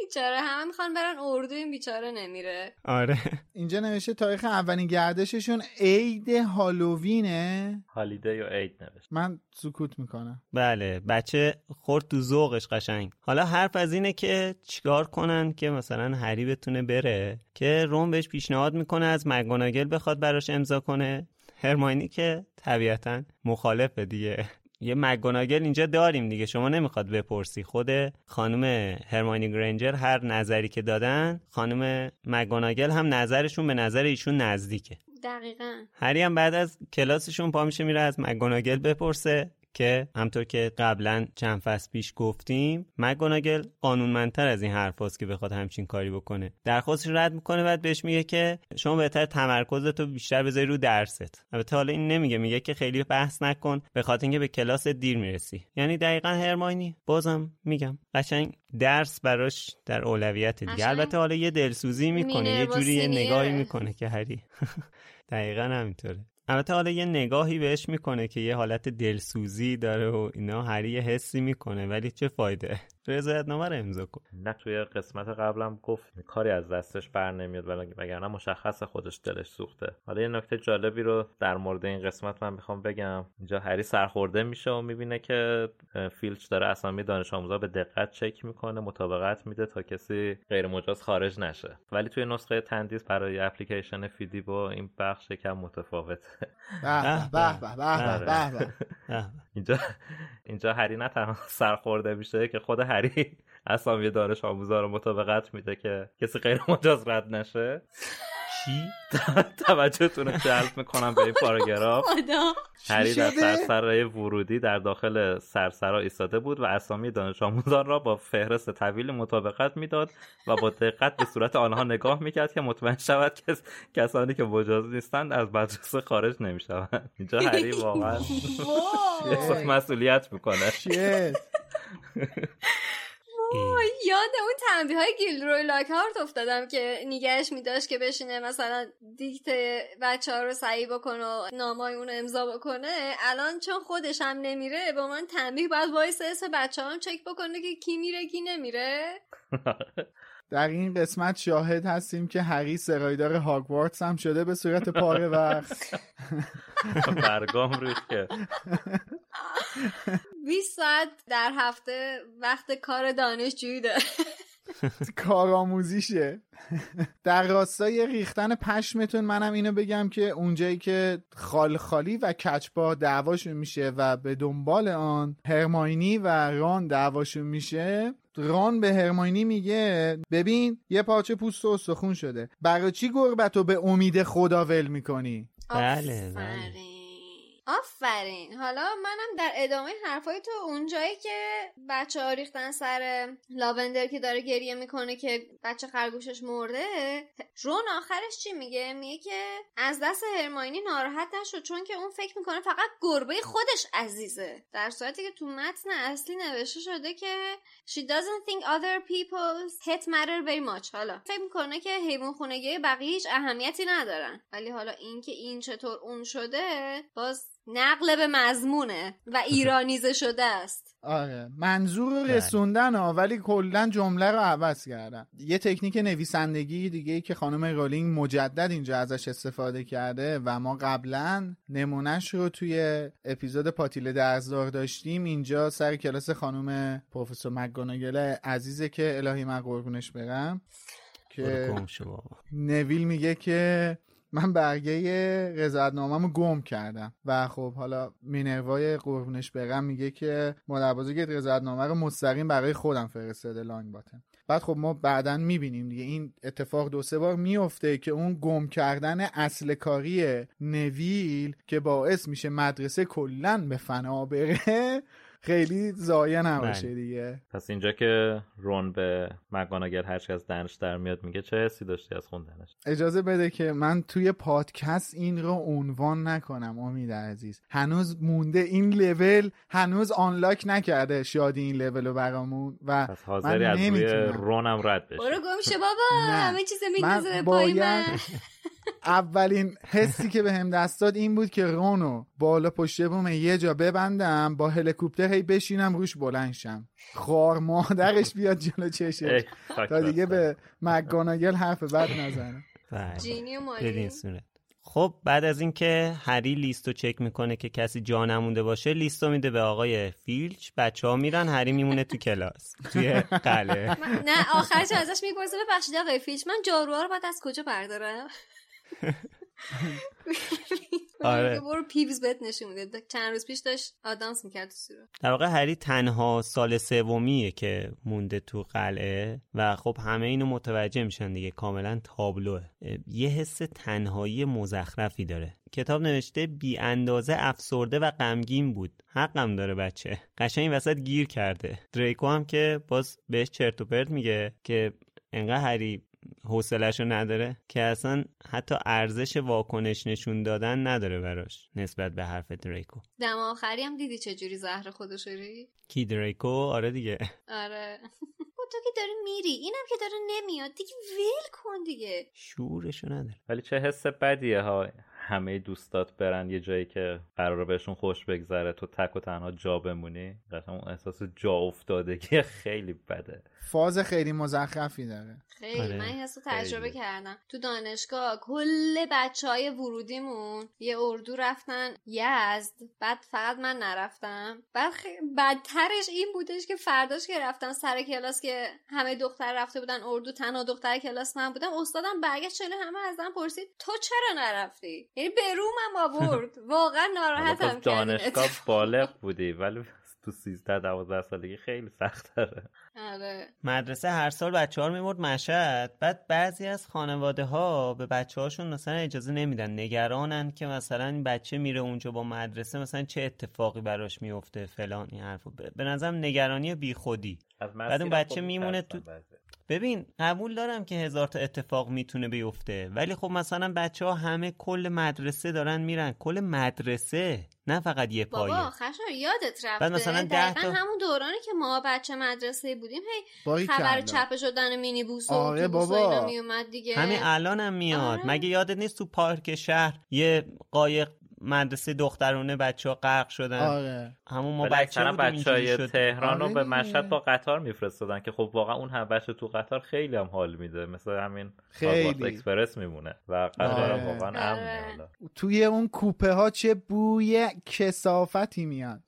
[SPEAKER 6] بیچاره. همه می‌خوان برن اردو این بیچاره نمیره.
[SPEAKER 2] آره.
[SPEAKER 5] اینجا نوشته تاریخ اولین گردششون عید هالووینه.
[SPEAKER 3] هالیده یا عید نوشته.
[SPEAKER 5] من سکوت می‌کنم.
[SPEAKER 2] بله بچه خورد تو ذوقش قشنگ. حالا حرف از اینه که چیکار کنن که مثلا هری بتونه بره که روم بهش پیشنهاد می‌کنه از مگوناگل بخواد براش امضا کنه. هرماینی که طبیعتا مخالفه دیگه. یه مگوناگل اینجا داریم دیگه شما نمی‌خواد بپرسی. خود خانم هرماینی گرنجر هر نظری که دادن خانم مگوناگل هم نظرشون به نظر ایشون نزدیکه.
[SPEAKER 6] دقیقا.
[SPEAKER 2] هری هم بعد از کلاسشون پا میشه میره از مگوناگل بپرسه. که همطور که قبلا چند فصل پیش گفتیم مگوناگل قانونمندتر از این حرف که بخواد همچین کاری بکنه. درخواستش رد می‌کنه بعد بهش میگه که شما بهتر تمرکزتو بیشتر بذاری رو درست. البته حالا این نمیگه میگه که خیلی بحث نکن به خاطر اینکه به کلاس دیر می‌رسی. یعنی دقیقا هرماینی. بازم میگم قشنگ درس براش در اولویت دیگه. البته حالا یه دلسوزی می‌کنه یه جوری یه نگاهی می‌کنه که هری. دقیقا همینطوره. البته حالا یه نگاهی بهش می‌کنه که یه حالت دلسوزی داره و اینا هری یه حسی می‌کنه ولی چه فایده؟ رضایتنامه رو امضا کن.
[SPEAKER 3] نه توی قسمت قبلم گفت کاری از دستش بر نمیاد وگرنه مشخص خودش دلش سوخته. حالا یه نکته جالبی رو در مورد این قسمت من می‌خوام بگم. اینجا هری سرخورده میشه و می‌بینه که فیلچ داره اسامی دانش آموزا به دقت چک می‌کنه مطابقت میده تا کسی غیر مجاز خارج نشه. ولی توی نسخه تندیس برای اپلیکیشن فیدی با این بخش یکم متفاوته.
[SPEAKER 5] به به به به
[SPEAKER 3] اینجا اینجا هری نه تنها سرخورده میشه که خود هری اسامی دانش آموزا رو مطابقت میده که کسی غیر مجاز رد نشه؟
[SPEAKER 2] چی؟
[SPEAKER 3] توجهتون رو جلب می‌کنم به این پاراگراف. هری در سرسرای ورودی در داخل سرسرا ایستاده بود و اسامی دانش آموزان را با فهرست طویل مطابقت می‌داد و با دقت به صورت آنها نگاه می‌کرد که مطمئن شود که کسانی که مجاز نیستند از مدرسه خارج نمی‌شوند. اینجا هری واقعا مسئولیت می‌کنه.
[SPEAKER 6] یاد اون تنبیه های گیلروی لاکارت افتادم که نگهش میداشت که بشینه مثلا دیکته بچه ها رو سعی بکنه و نامای اون امضا بکنه. الان چون خودش هم نمیره با من تنبیه باید وایس اسم بچه هم چک بکنه که کی میره کی نمیره.
[SPEAKER 5] در این قسمت شاهد هستیم که هری سرایدار هاگوارتس هم شده به صورت پاره وقت.
[SPEAKER 3] برگام ریخته
[SPEAKER 6] 20 ساعت در هفته وقت کار دانشجویی داره.
[SPEAKER 5] کارآموزیشه در راستای ریختن پشمتون منم اینو بگم که اونجایی که خال خالی و کچبا دعواشون میشه و به دنبال آن هرماینی و ران دعواشون میشه ران به هرماینی میگه ببین یه پاچه پوست و استخون شده. برای چی گربت رو به امید خدا ول می‌کنی؟
[SPEAKER 2] بله بله.
[SPEAKER 6] آفرین. حالا منم در ادامه حرفای تو اونجایی که بچه ها ریختن سر لاوندر که داره گریه می‌کنه که بچه خرگوشش مرده رون آخرش چی میگه؟ میگه که از دست هرماینی ناراحت نشد چون که اون فکر می‌کنه فقط گربه خودش عزیزه. در صورتی که تو متن اصلی نوشته شده که she doesn't think other people's hit matter very much. حالا فکر می‌کنه که حیوان خونگی بقیه اهمیتی ندارن. ولی حالا اینکه این چطور اون شده باز نقل به مضمونه و ایرانیزه شده است.
[SPEAKER 5] آره. منظور رو رسوندن ها ولی کلا جمله رو عوض کردن یه تکنیک نویسندگی دیگه ای که خانم رولینگ مجدد اینجا ازش استفاده کرده و ما قبلا نمونهش رو توی اپیزود پاتیل درزدار داشتیم. اینجا سر کلاس خانم پروفسور مگوناگل عزیزه که الهی من قربونش برم که نویل میگه که من برگه رضایتنامه‌مو گم کردم. و خب حالا مینروای قربونش برم میگه که مادر بزرگ رضایتنامه رو مستقیم برای خودم فرستاده لانگ باتن. بعد خب ما بعدا می‌بینیم دیگه. این اتفاق دو سه بار میفته که اون گم کردن اصل کاری نویل که باعث میشه مدرسه کلا به فنا بره خیلی زایه نباشه
[SPEAKER 3] بله.
[SPEAKER 5] دیگه.
[SPEAKER 3] پس اینجا که رون به مگاناگل هرچی از دنش در میاد میگه چه حسی داشتی از خوندنش؟
[SPEAKER 5] اجازه بده که من توی پادکست این رو عنوان نکنم امید عزیز. هنوز مونده این لول هنوز آنلاک نکرده شادی این لول رو برامون و
[SPEAKER 3] پس حاضری از روی رونم رد بشی.
[SPEAKER 6] برو گم بابا. همه چیز میندازه
[SPEAKER 5] من
[SPEAKER 6] به پای من.
[SPEAKER 5] اولین حسی که به هم دست داد این بود که رونو بالا پشت بوم یه جا ببندم با هلیکوپتر هی بشینم روش بلند شم. خار مادرش بیاد جلو چشش.
[SPEAKER 3] خاک
[SPEAKER 5] تا دیگه به مگاناگل حرف بد نزنم
[SPEAKER 2] بله.
[SPEAKER 6] جینی و مالی؟
[SPEAKER 2] خب بعد از اینکه هری لیست رو چک می‌کنه که کسی جا نمونده باشه لیست رو میده به آقای فیلچ. بچه ها میرن هری میمونه تو کلاس توی قلعه.
[SPEAKER 6] من- نه آخرش ازش می‌پرسه ببخشید آقای فیلچ من جاروها رو باید از کجا بردارم؟
[SPEAKER 2] آره.
[SPEAKER 6] برو پیوز بهت نشون میده چند روز پیش داشت آدامس می‌کرد تو صورت
[SPEAKER 2] در واقع هری تنها سال سومیه که مونده تو قلعه و خب همه اینو متوجه میشن دیگه کاملا تابلوه. یه حس تنهایی مزخرفی داره. کتاب نوشته بی اندازه افسرده و غمگین بود. حقم داره بچه. قشنگ این وسط گیر کرده. دریکو هم که باز بهش چرت و پرت میگه که انقدر هری حوصله‌شو نداره که اصلا حتی ارزش واکنش نشون دادن نداره براش نسبت به حرف دریکو.
[SPEAKER 6] دم آخری هم دیدی چجوری زهر خودشو ری
[SPEAKER 2] کی دریکو؟ آره دیگه.
[SPEAKER 6] آره. با تو که داری میری. اینم که داره نمیاد. دیگه ول کن دیگه.
[SPEAKER 2] شعورشو نداره.
[SPEAKER 3] ولی چه حس بدیه ها همه دوستات برن یه جایی که قراره بهشون خوش بگذره تو تک و تنها جا بمونی. قشنگ اون احساس جا افتادگی خیلی بده.
[SPEAKER 5] فاز خیلی مزخرفی داره.
[SPEAKER 6] خیلی.
[SPEAKER 2] آره.
[SPEAKER 6] من این حسو تجربه
[SPEAKER 3] خیلی.
[SPEAKER 6] کردم. تو دانشگاه کل بچه های ورودیمون یه اردو رفتن یزد. بعد فقط من نرفتم. بعد خی- بدترش این بودش که فرداش که رفتم سر کلاس که همه دختر رفته بودن اردو تنها دختر کلاس من بودم استادم برگشت چله همه ازم پرسید تو چرا نرفتی؟ یعنی به رومم آورد. واقعا ناراحتم
[SPEAKER 3] خب دانشگاه. بالغ بودی ولی تو 13 12 سالگی خیلی سخت داره
[SPEAKER 6] آره.
[SPEAKER 2] مدرسه هر سال بچه ها رو می‌برد مشهد. بعد بعضی از خانواده ها به بچه هاشون مثلا اجازه نمیدن نگرانن که مثلا این بچه میره اونجا با مدرسه مثلا چه اتفاقی براش میفته فلان این حرفو. به نظرم نگرانی بی خودی
[SPEAKER 3] از
[SPEAKER 2] بعد اون
[SPEAKER 3] مسیرم
[SPEAKER 2] بچه
[SPEAKER 3] خب
[SPEAKER 2] میمونه تو-
[SPEAKER 3] بعضی.
[SPEAKER 2] ببین قبول دارم که هزار تا اتفاق می‌تونه بیفته ولی خب مثلا بچه ها همه کل مدرسه دارن میرن کل مدرسه نه فقط یه پایه
[SPEAKER 6] بابا خشار یادت رفته
[SPEAKER 2] بعد مثلا ده
[SPEAKER 6] دقیقا
[SPEAKER 2] تا-
[SPEAKER 6] همون دورانی که ما بچه مدرسه بودیم هی خبر. چپه شدن مینی بوس و
[SPEAKER 5] آره بابا.
[SPEAKER 6] اینا میومد دیگه
[SPEAKER 2] همین الانم میاد
[SPEAKER 6] آره.
[SPEAKER 2] مگه یادت نیست تو پارک شهر یه قایق مدرسه دخترونه بچه ها غرق شدن
[SPEAKER 5] آره
[SPEAKER 2] همون ما بچه
[SPEAKER 3] بچه های تهران رو
[SPEAKER 5] آره
[SPEAKER 3] به. مشهد با قطار میفرستادن که خب واقعا اون هم بچه تو قطار خیلی هم حال میده مثل همین
[SPEAKER 5] خیلی.
[SPEAKER 3] اکسپرس میمونه و قطار
[SPEAKER 5] آره.
[SPEAKER 3] واقعا
[SPEAKER 6] آره.
[SPEAKER 3] امنه حالا
[SPEAKER 5] توی اون کوپه ها چه بوی کسافتی میاد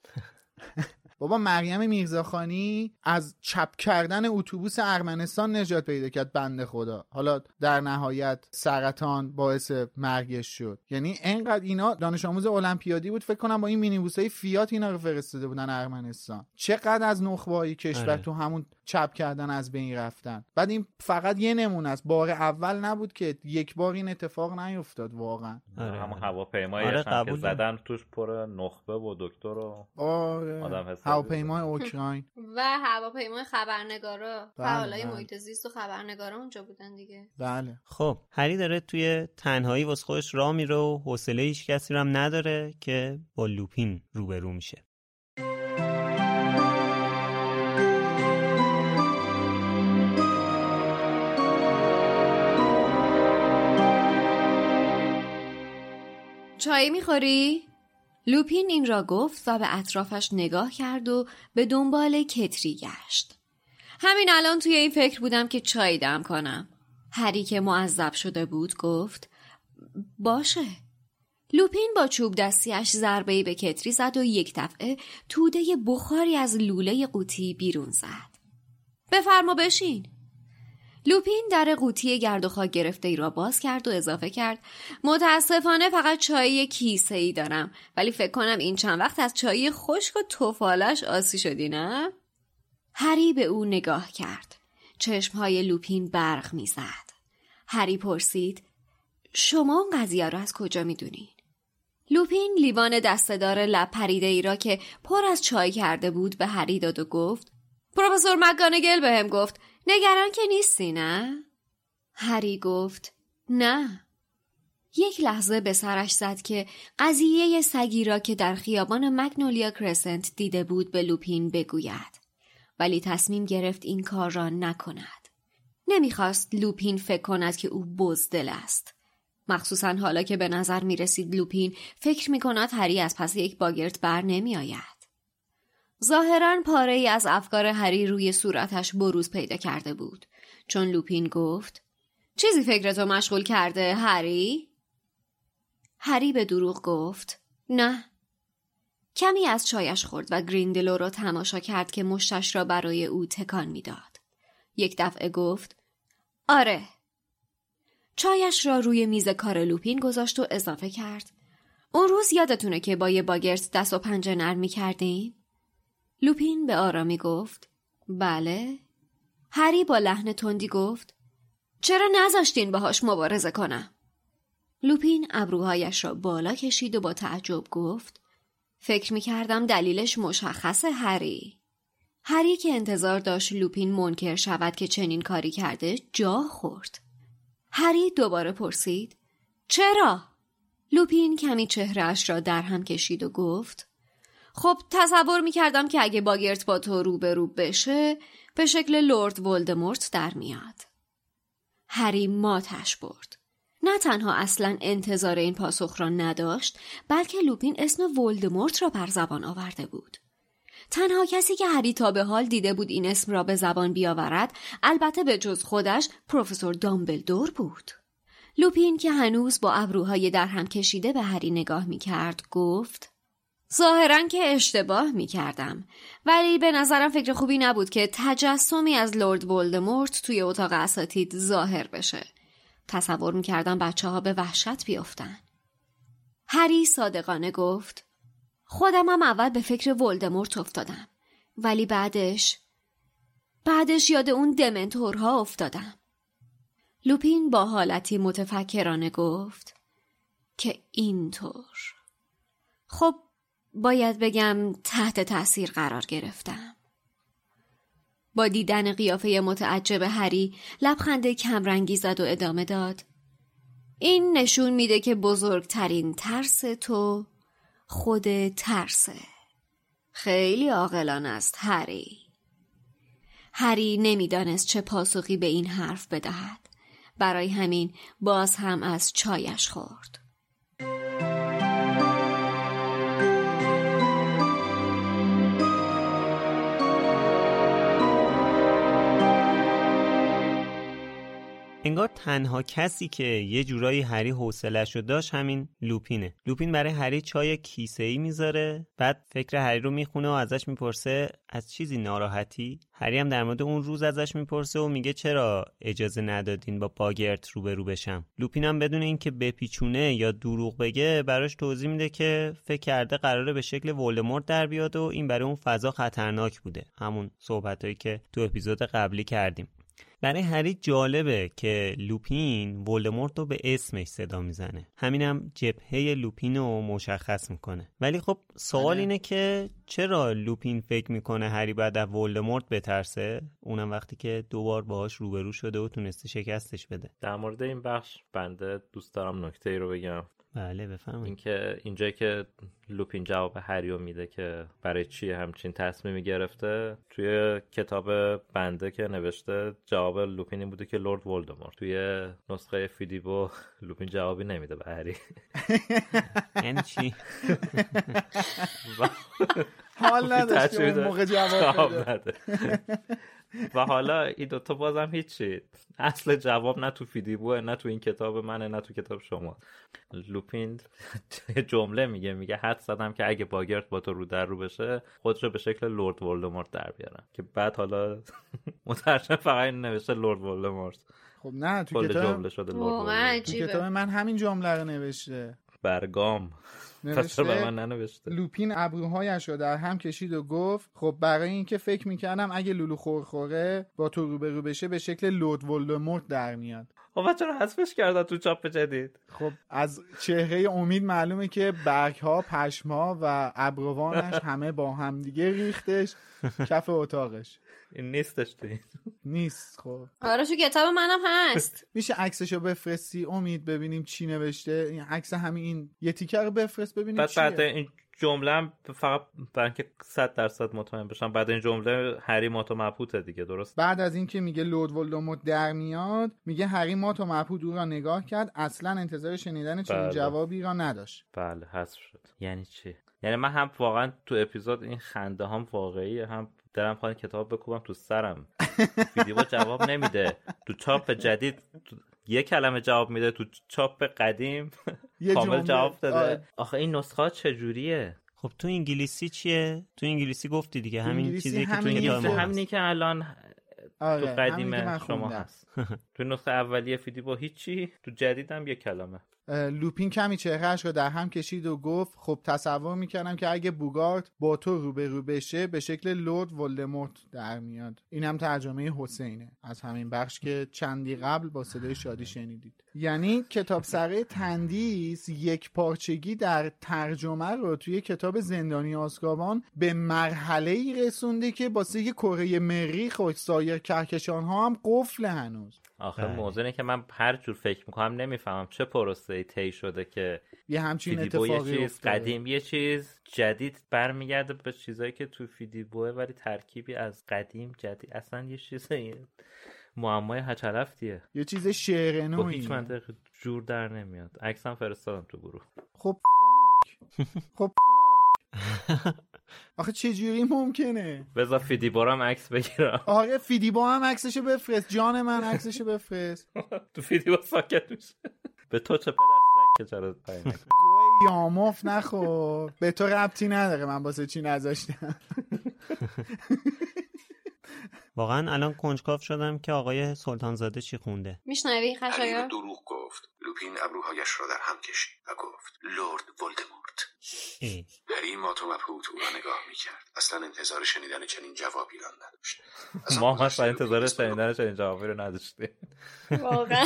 [SPEAKER 5] بابا مریم میرزاخانی از چپ کردن اتوبوس ارمنستان نجات پیدا کرد بنده خدا. حالا در نهایت سرطان باعث مرگش شد. یعنی انقدر اینا دانش آموز المپیادی بود فکر کنم با این مینیبوسای فیات اینا رو فرستاده بودن ارمنستان. چقدر از نخبه کشور
[SPEAKER 2] آره.
[SPEAKER 5] تو همون چپ کردن از بین رفتن. بعد این فقط یه نمونه است. بار اول نبود که یک بار این اتفاق نیفتاد واقعا.
[SPEAKER 2] آره.
[SPEAKER 3] همون هواپیمایی
[SPEAKER 2] آره،
[SPEAKER 3] هم که. زدن توش پر نخبه و دکتر و
[SPEAKER 5] آره.
[SPEAKER 3] آدم
[SPEAKER 5] هواپیمای اوکراین.
[SPEAKER 4] و هواپیمای خبرنگارا.
[SPEAKER 5] بله،
[SPEAKER 4] فعالای
[SPEAKER 5] بله.
[SPEAKER 4] محیط زیست و خبرنگارا اونجا بودن دیگه.
[SPEAKER 5] بله.
[SPEAKER 2] خب هری داره توی تنهایی واسه خودش راه میره و حوصله هیچ کسی رو هم نداره که با لوپین روبرو میشه.
[SPEAKER 4] چای می‌خوری؟ لوپین این را گفت و به اطرافش نگاه کرد و به دنبال کتری گشت. همین الان توی این فکر بودم که چای دم کنم. هری که معذب شده بود گفت باشه. لوپین با چوب دستیش ضربه‌ای به کتری زد و یک دفعه توده بخاری از لوله قوطی بیرون زد. بفرما بشین. لوپین در قوطی گرد و خاک گرفته ای را باز کرد و اضافه کرد متاسفانه فقط چای کیسه ای دارم ولی فکر کنم این چند وقت از چای خشک و توفالش آسی شدی نه؟ هری به او نگاه کرد چشمهای لوپین برق می‌زد هری پرسید شما اون قضیه را از کجا می‌دونین؟ لوپین لیوان دستهدار لب پریده ای را که پر از چای کرده بود به هری داد و گفت پروفسور مکانگل بهم گفت نگران که نیستی نه؟ هری گفت نه یک لحظه به سرش زد که قضیه سگی را که در خیابان مگنولیا کرسنت دیده بود به لوپین بگوید ولی تصمیم گرفت این کار را نکند نمی‌خواست لوپین فکر کند که او بزدل است مخصوصا حالا که به نظر می رسید لوپین فکر می کند هری از پس یک باگرت بر نمی آید. ظاهرا پاره ای از افکار هری روی صورتش بروز پیدا کرده بود چون لوپین گفت چیزی فکرتو مشغول کرده هری؟ هری به دروغ گفت نه کمی از چایش خورد و گریندلو را تماشا کرد که مشتش را برای او تکان می‌داد. یک دفعه گفت آره چایش را روی میز کار لوپین گذاشت و اضافه کرد اون روز یادتونه که با یه باگرت دست و پنجه نرم کردیم؟ لوپین به آرامی گفت بله هری با لحن تندی گفت چرا نذاشتین باهاش مبارزه کنم؟ لوپین ابروهایش را بالا کشید و با تعجب گفت فکر می کردم دلیلش مشخصه هری هری که انتظار داشت لوپین منکر شود که چنین کاری کرده جا خورد هری دوباره پرسید چرا؟ لوپین کمی چهرهش را در هم کشید و گفت خب تصور می کردم که اگه باگرت با تو روبرو بشه به شکل لورد ولدمورت در میاد. هری ماتش برد. نه تنها اصلا انتظار این پاسخ را نداشت بلکه لوپین اسم ولدمورت را بر زبان آورده بود. تنها کسی که هری تا به حال دیده بود این اسم را به زبان بیاورد البته به جز خودش پروفسور دامبلدور بود. لوپین که هنوز با ابروهای در هم کشیده به هری نگاه می کرد گفت ظاهرا که اشتباه می کردم ولی به نظرم فکر خوبی نبود که تجسمی از لورد ولدمورت توی اتاق اساتید ظاهر بشه. تصور می کردم بچه ها به وحشت بیفتن. هری صادقانه گفت خودم هم اول به فکر ولدمورت افتادم ولی بعدش بعدش یاد اون دمنتورها افتادم. لوپین با حالتی متفکرانه گفت که اینطور خب باید بگم تحت تأثیر قرار گرفتم. با دیدن قیافه متعجب هری لبخند کمرنگی زد و ادامه داد. این نشون میده که بزرگترین ترس تو خود ترسه. خیلی عاقلانه است هری. هری نمی‌دانست چه پاسخی به این حرف بدهد. برای همین باز هم از چایش خورد.
[SPEAKER 2] انگار تنها کسی که یه جورایی هری حوصله‌شو داشت همین لوپینه. لوپین برای هری چای کیسه ای می‌ذاره بعد فکر هری رو می‌خونه و ازش می‌پرسه از چیزی ناراحتی؟ هری هم در مورد اون روز ازش می‌پرسه و میگه چرا اجازه ندادین با باگرت روبرو بشم؟ لوپین هم بدون اینکه بپیچونه یا دروغ بگه براش توضیح میده که فکر کرده قراره به شکل ولدمورت در بیاد و این برای اون فضا خطرناک بوده. همون صحبتهایی که تو اپیزود قبلی کردیم. برای هری جالبه که لوپین ولدمورت رو به اسمش صدا می‌زنه. همینم جبهه لوپین رو مشخص می‌کنه. ولی خب سوال اینه که چرا لوپین فکر می‌کنه هری بعد از ولدمورت بترسه؟ اونم وقتی که دوبار باهاش روبرو شده و تونسته شکستش بده.
[SPEAKER 3] در مورد این بخش بنده دوست دارم نکته ای رو بگم.
[SPEAKER 2] بله بفهمید
[SPEAKER 3] اینکه اینجایی که لوپین جواب هریو میده که برای چی همچین تصمیمی گرفته توی کتاب بنده که نوشته جواب لوپین این بوده که لورد ولدمورت. توی نسخه فیدیبو لوپین جوابی نمیده به هری.
[SPEAKER 2] یعنی چی؟
[SPEAKER 5] حال نداشت که اون موقع جواب بده.
[SPEAKER 3] و حالا این دوتا بازم هیچی. اصل جواب نه تو فیدیبوه نه تو این کتاب منه نه تو کتاب شما. لوپین جمله میگه میگه حد زدم که اگه باگرت با تو رو در رو بشه خود رو به شکل لورد ولدمورت در بیارم. که بعد حالا مترجم فقط این نوشته لورد ولدمورت.
[SPEAKER 5] خب نه تو کتاب
[SPEAKER 3] جمله شده لورد
[SPEAKER 5] تو کتاب من همین جمله رو نوشته.
[SPEAKER 3] برگام. نوشته من ننوشته.
[SPEAKER 5] لوپین ابروهایش رو در هم کشید و گفت خب برای اینکه فکر می‌کردم اگه لولو خورخوره با تو روبرو بشه به شکل لورد ولدمورت در میاد.
[SPEAKER 3] خب چرا حذفش کردن تو چاپ جدید.
[SPEAKER 5] خب از چهره امید معلومه که برگ ها پشم ها و ابروانش همه با هم دیگه ریختش کف اتاقش.
[SPEAKER 3] این نیستش تو
[SPEAKER 5] نیست خب.
[SPEAKER 6] آره تو کتاب منم هست.
[SPEAKER 5] میشه عکسشو بفرستی؟ امید ببینیم چی نوشته. این عکس همین این یه تیکه رو بفرست ببینیم
[SPEAKER 3] بعد بعد این جمله فقط برای اینکه 100 درصد مطمئن بشم بعد این جمله هری مات و مبهوته دیگه درست؟
[SPEAKER 5] بعد از اینکه میگه لورد ولدمورت در میاد میگه هری مات و مبهوت او را نگاه کرد. اصلا انتظار شنیدن چنین
[SPEAKER 3] بله.
[SPEAKER 5] جوابی را نداشت.
[SPEAKER 3] بله حذف شد. یعنی چی؟ یعنی من هم واقعا تو اپیزود این خنده هم واقعی هم دارم خواهد کتاب بکوبم تو سرم ویدیو جواب نمیده تو چاپ جدید تو یه کلمه جواب میده تو چاپ قدیم
[SPEAKER 5] یه
[SPEAKER 3] کامل
[SPEAKER 5] جمله.
[SPEAKER 3] جواب داده
[SPEAKER 5] آره.
[SPEAKER 3] آخه این نسخه ها چجوریه
[SPEAKER 2] خب تو انگلیسی چیه تو انگلیسی گفتی دیگه همین
[SPEAKER 5] انگلیسی
[SPEAKER 2] چیزی که تو ما
[SPEAKER 3] همینی. که الان
[SPEAKER 5] آره،
[SPEAKER 3] تو
[SPEAKER 5] که
[SPEAKER 3] قدیم شما. هست تو نسخه اولیه فیدی با هیچی تو جدیدم یه کلمه
[SPEAKER 5] لوپین کمی چهرهش رو در هم کشید و گفت خب تصور می‌کردم که اگه بوگارت با تو روبرو بشه به شکل لورد ولدمورت در میاد. این هم ترجمه حسینه. از همین بخش که چندی قبل با صدای شادی شنیدید. یعنی کتاب سره تندیس یک پارچگی در ترجمه رو توی کتاب زندانی آسکابان به مرحله ای رسونده که باسه یه کره مریخ و سایر کهکشان ها هم قفل هنوز.
[SPEAKER 3] آخه
[SPEAKER 2] بله.
[SPEAKER 3] موضوع اینه که من هر جور فکر می‌کنم نمی‌فهمم چه پروسه طی شده که
[SPEAKER 5] یه همچین
[SPEAKER 3] فیدیبو یه
[SPEAKER 5] اتفاقی
[SPEAKER 3] چیز
[SPEAKER 5] افتاده.
[SPEAKER 3] قدیم یه چیز جدید برمیگرده به چیزایی که تو فیدیبوه ولی ترکیبی از قدیم جدید اصلا یه چیز معمای هچلفتیه
[SPEAKER 5] یه چیز شعر نوعی
[SPEAKER 3] هیچ منطق جور در نمیاد. عکسم فرستادم تو گروه.
[SPEAKER 5] خب خب آخه چه جوری ممکنه؟
[SPEAKER 3] بذار فیدیبو هم عکس بگیرم.
[SPEAKER 5] آره فیدیبا هم عکسشو بفرست. جان من عکسشو بفرست.
[SPEAKER 3] تو فیدیبو ساکت میشه. به تو چه پدر سگ که چرا
[SPEAKER 5] یاموف نخور. به تو ربطی نداره من واسه چی نذاشتم.
[SPEAKER 2] واقعا الان کنجکاف شدم که آقای سلطانزاده چی خونده؟
[SPEAKER 6] میشنوی خشایار؟
[SPEAKER 7] دروغ گفت. لوپین ابروهایش را در هم کشید و گفت لورد ولدمورت.
[SPEAKER 2] ای.
[SPEAKER 7] هری مات و مبهوت او را نگاه می‌کرد. اصلا انتظار شنیدن چنین جوابی را نداشت.
[SPEAKER 3] ما هم اصلا انتظار شنیدن چنین جوابی رو نداشتیم.
[SPEAKER 6] واقعا.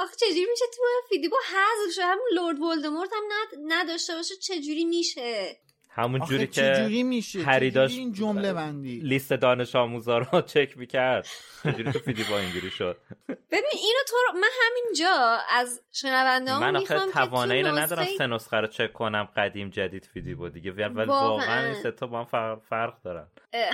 [SPEAKER 6] آخه چجوری میشه تو فیدیبو حذف شه؟ همون لورد ولدمورت هم ند... نداشته باشه چجوری میشه؟
[SPEAKER 3] همون جوری
[SPEAKER 5] چجوری
[SPEAKER 3] که
[SPEAKER 5] میشه؟
[SPEAKER 3] هری
[SPEAKER 5] چجوری
[SPEAKER 3] داشت
[SPEAKER 5] این جمله بندی؟
[SPEAKER 3] لیست دانش آموزا رو چک می‌کرد. چجوری تو فیدیبو اینجوری شد؟
[SPEAKER 6] ببین اینو تو رو- من همینجا از شنونده
[SPEAKER 3] من
[SPEAKER 6] می‌خوام
[SPEAKER 3] آخه توانایی رو ندارم سه نسخه رو چک کنم قدیم جدید فیدیبو دیگه. ولی
[SPEAKER 6] واقعاً.
[SPEAKER 3] این سه تا با هم فرق, فرق دارن.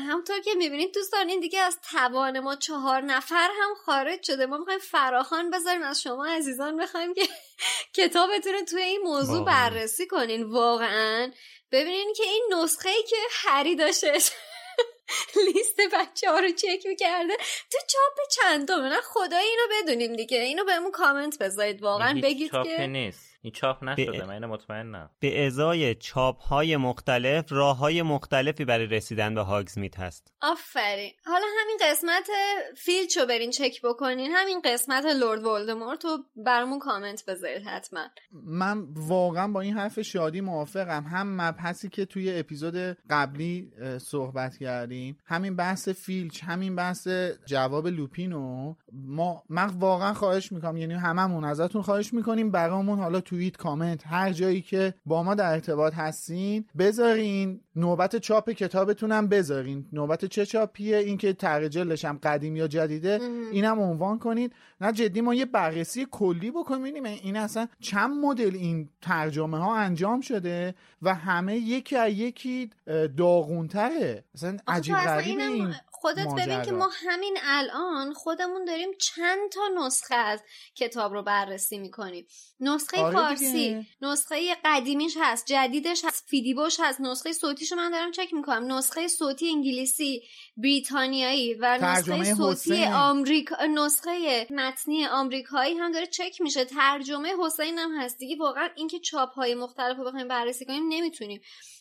[SPEAKER 6] همونطور که می‌بینید دوستان این دیگه از توان ما چهار نفر هم خارج شده. ما می‌خوایم فراخان بذاریم. از شما عزیزان بخوایم که کتابتون رو توی این موضوع. بررسی کنین. واقعا. ببینین که این نسخه ای که هری داشته لیست بچه ها رو چک می‌کرده تو چاپ چندمه. نه خدای اینو بدونیم دیگه. اینو بهمون کامنت بذارید. واقعا بگید که
[SPEAKER 3] نیست. این چاپ نشده من مطمئنم.
[SPEAKER 2] به ازای چاپ های مختلف راه های مختلفی برای رسیدن به هاگزمیت هست.
[SPEAKER 6] آفرین. حالا همین قسمت فیلچو برین چک بکنین. همین قسمت لورد ولدمورت رو برامون کامنت بذارید حتما.
[SPEAKER 5] من واقعا با این حرف شادی موافقم. هم مبحثی که توی اپیزود قبلی صحبت کردیم همین بحث فیلچ همین بحث جواب لوپینو ما من واقعا خواهش می‌کنم یعنی هممون ازتون خواهش می‌کنیم برامون حالا توییت کامنت هر جایی که با ما در ارتباط هستین بذارین نوبت چاپ کتابتونم بذارین. نوبت چه چاپیه؟ اینکه طرح جلدش هم قدیم یا جدیده اینم عنوان کنید نه جدی ما یه بررسی کلی بکنیم. این اصلا چند مدل این ترجمه ها انجام شده و همه یکی از یکی داغونتره. اصلا عجیب غریبه این.
[SPEAKER 6] خودت ببین که ما همین الان خودمون داریم چند تا نسخه از کتاب رو بررسی می‌کنیم. نسخه آره فارسی نسخه قدیمیش هست جدیدش هست فیدیبوش هست نسخه صوتیش من دارم چک می‌کنم. نسخه صوتی انگلیسی بریتانیایی و نسخه صوتی آمریکا نسخه متنی آمریکایی هم داره چک میشه. ترجمه حسین هم هست دیگه. واقعا اینکه چاپ های مختلف رو بخوایم بررسی کنیم نمی‌تونیم.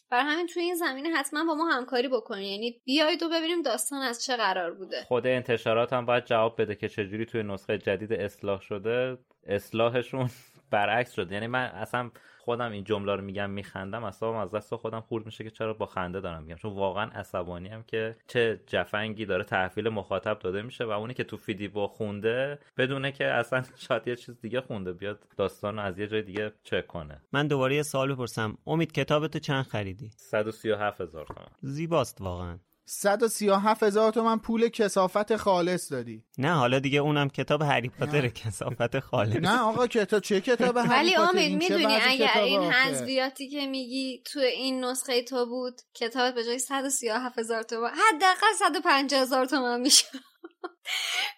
[SPEAKER 6] برای همین توی این زمینه حتما با ما همکاری بکنی یعنی بیایید و ببینیم داستان از چه قرار بوده.
[SPEAKER 3] خود انتشارات هم باید جواب بده که چجوری توی نسخه جدید اصلاح شده. اصلاحشون برعکس شده. یعنی من اصلا خودم این جمله رو میگم میخندم اصلا از دست خودم خورد میشه که چرا با خنده دارم میگم. چون واقعا عصبانی هم که چه جفنگی داره تحویل مخاطب داده میشه و اونی که تو فیدی با خونده بدونه که اصلا شاید یه چیز دیگه خونده بیاد داستان از یه جای دیگه چک کنه.
[SPEAKER 2] من دوباره یه سوال بپرسم. امید کتابتو چند خریدی؟
[SPEAKER 3] 137 هزار تومن
[SPEAKER 2] زیباست واقعا.
[SPEAKER 5] 137 هزار تومن پول کسافت خالص دادی.
[SPEAKER 2] نه حالا دیگه اونم کتاب هری پاتر کسافت خالص.
[SPEAKER 5] نه آقا کتاب چه کتاب هری
[SPEAKER 6] ولی امید می‌دونی اگر این حذفیاتی که میگی تو این نسخه تو بود کتابت به جای 137 هزار تومن حداقل 150 هزار تومن میشه.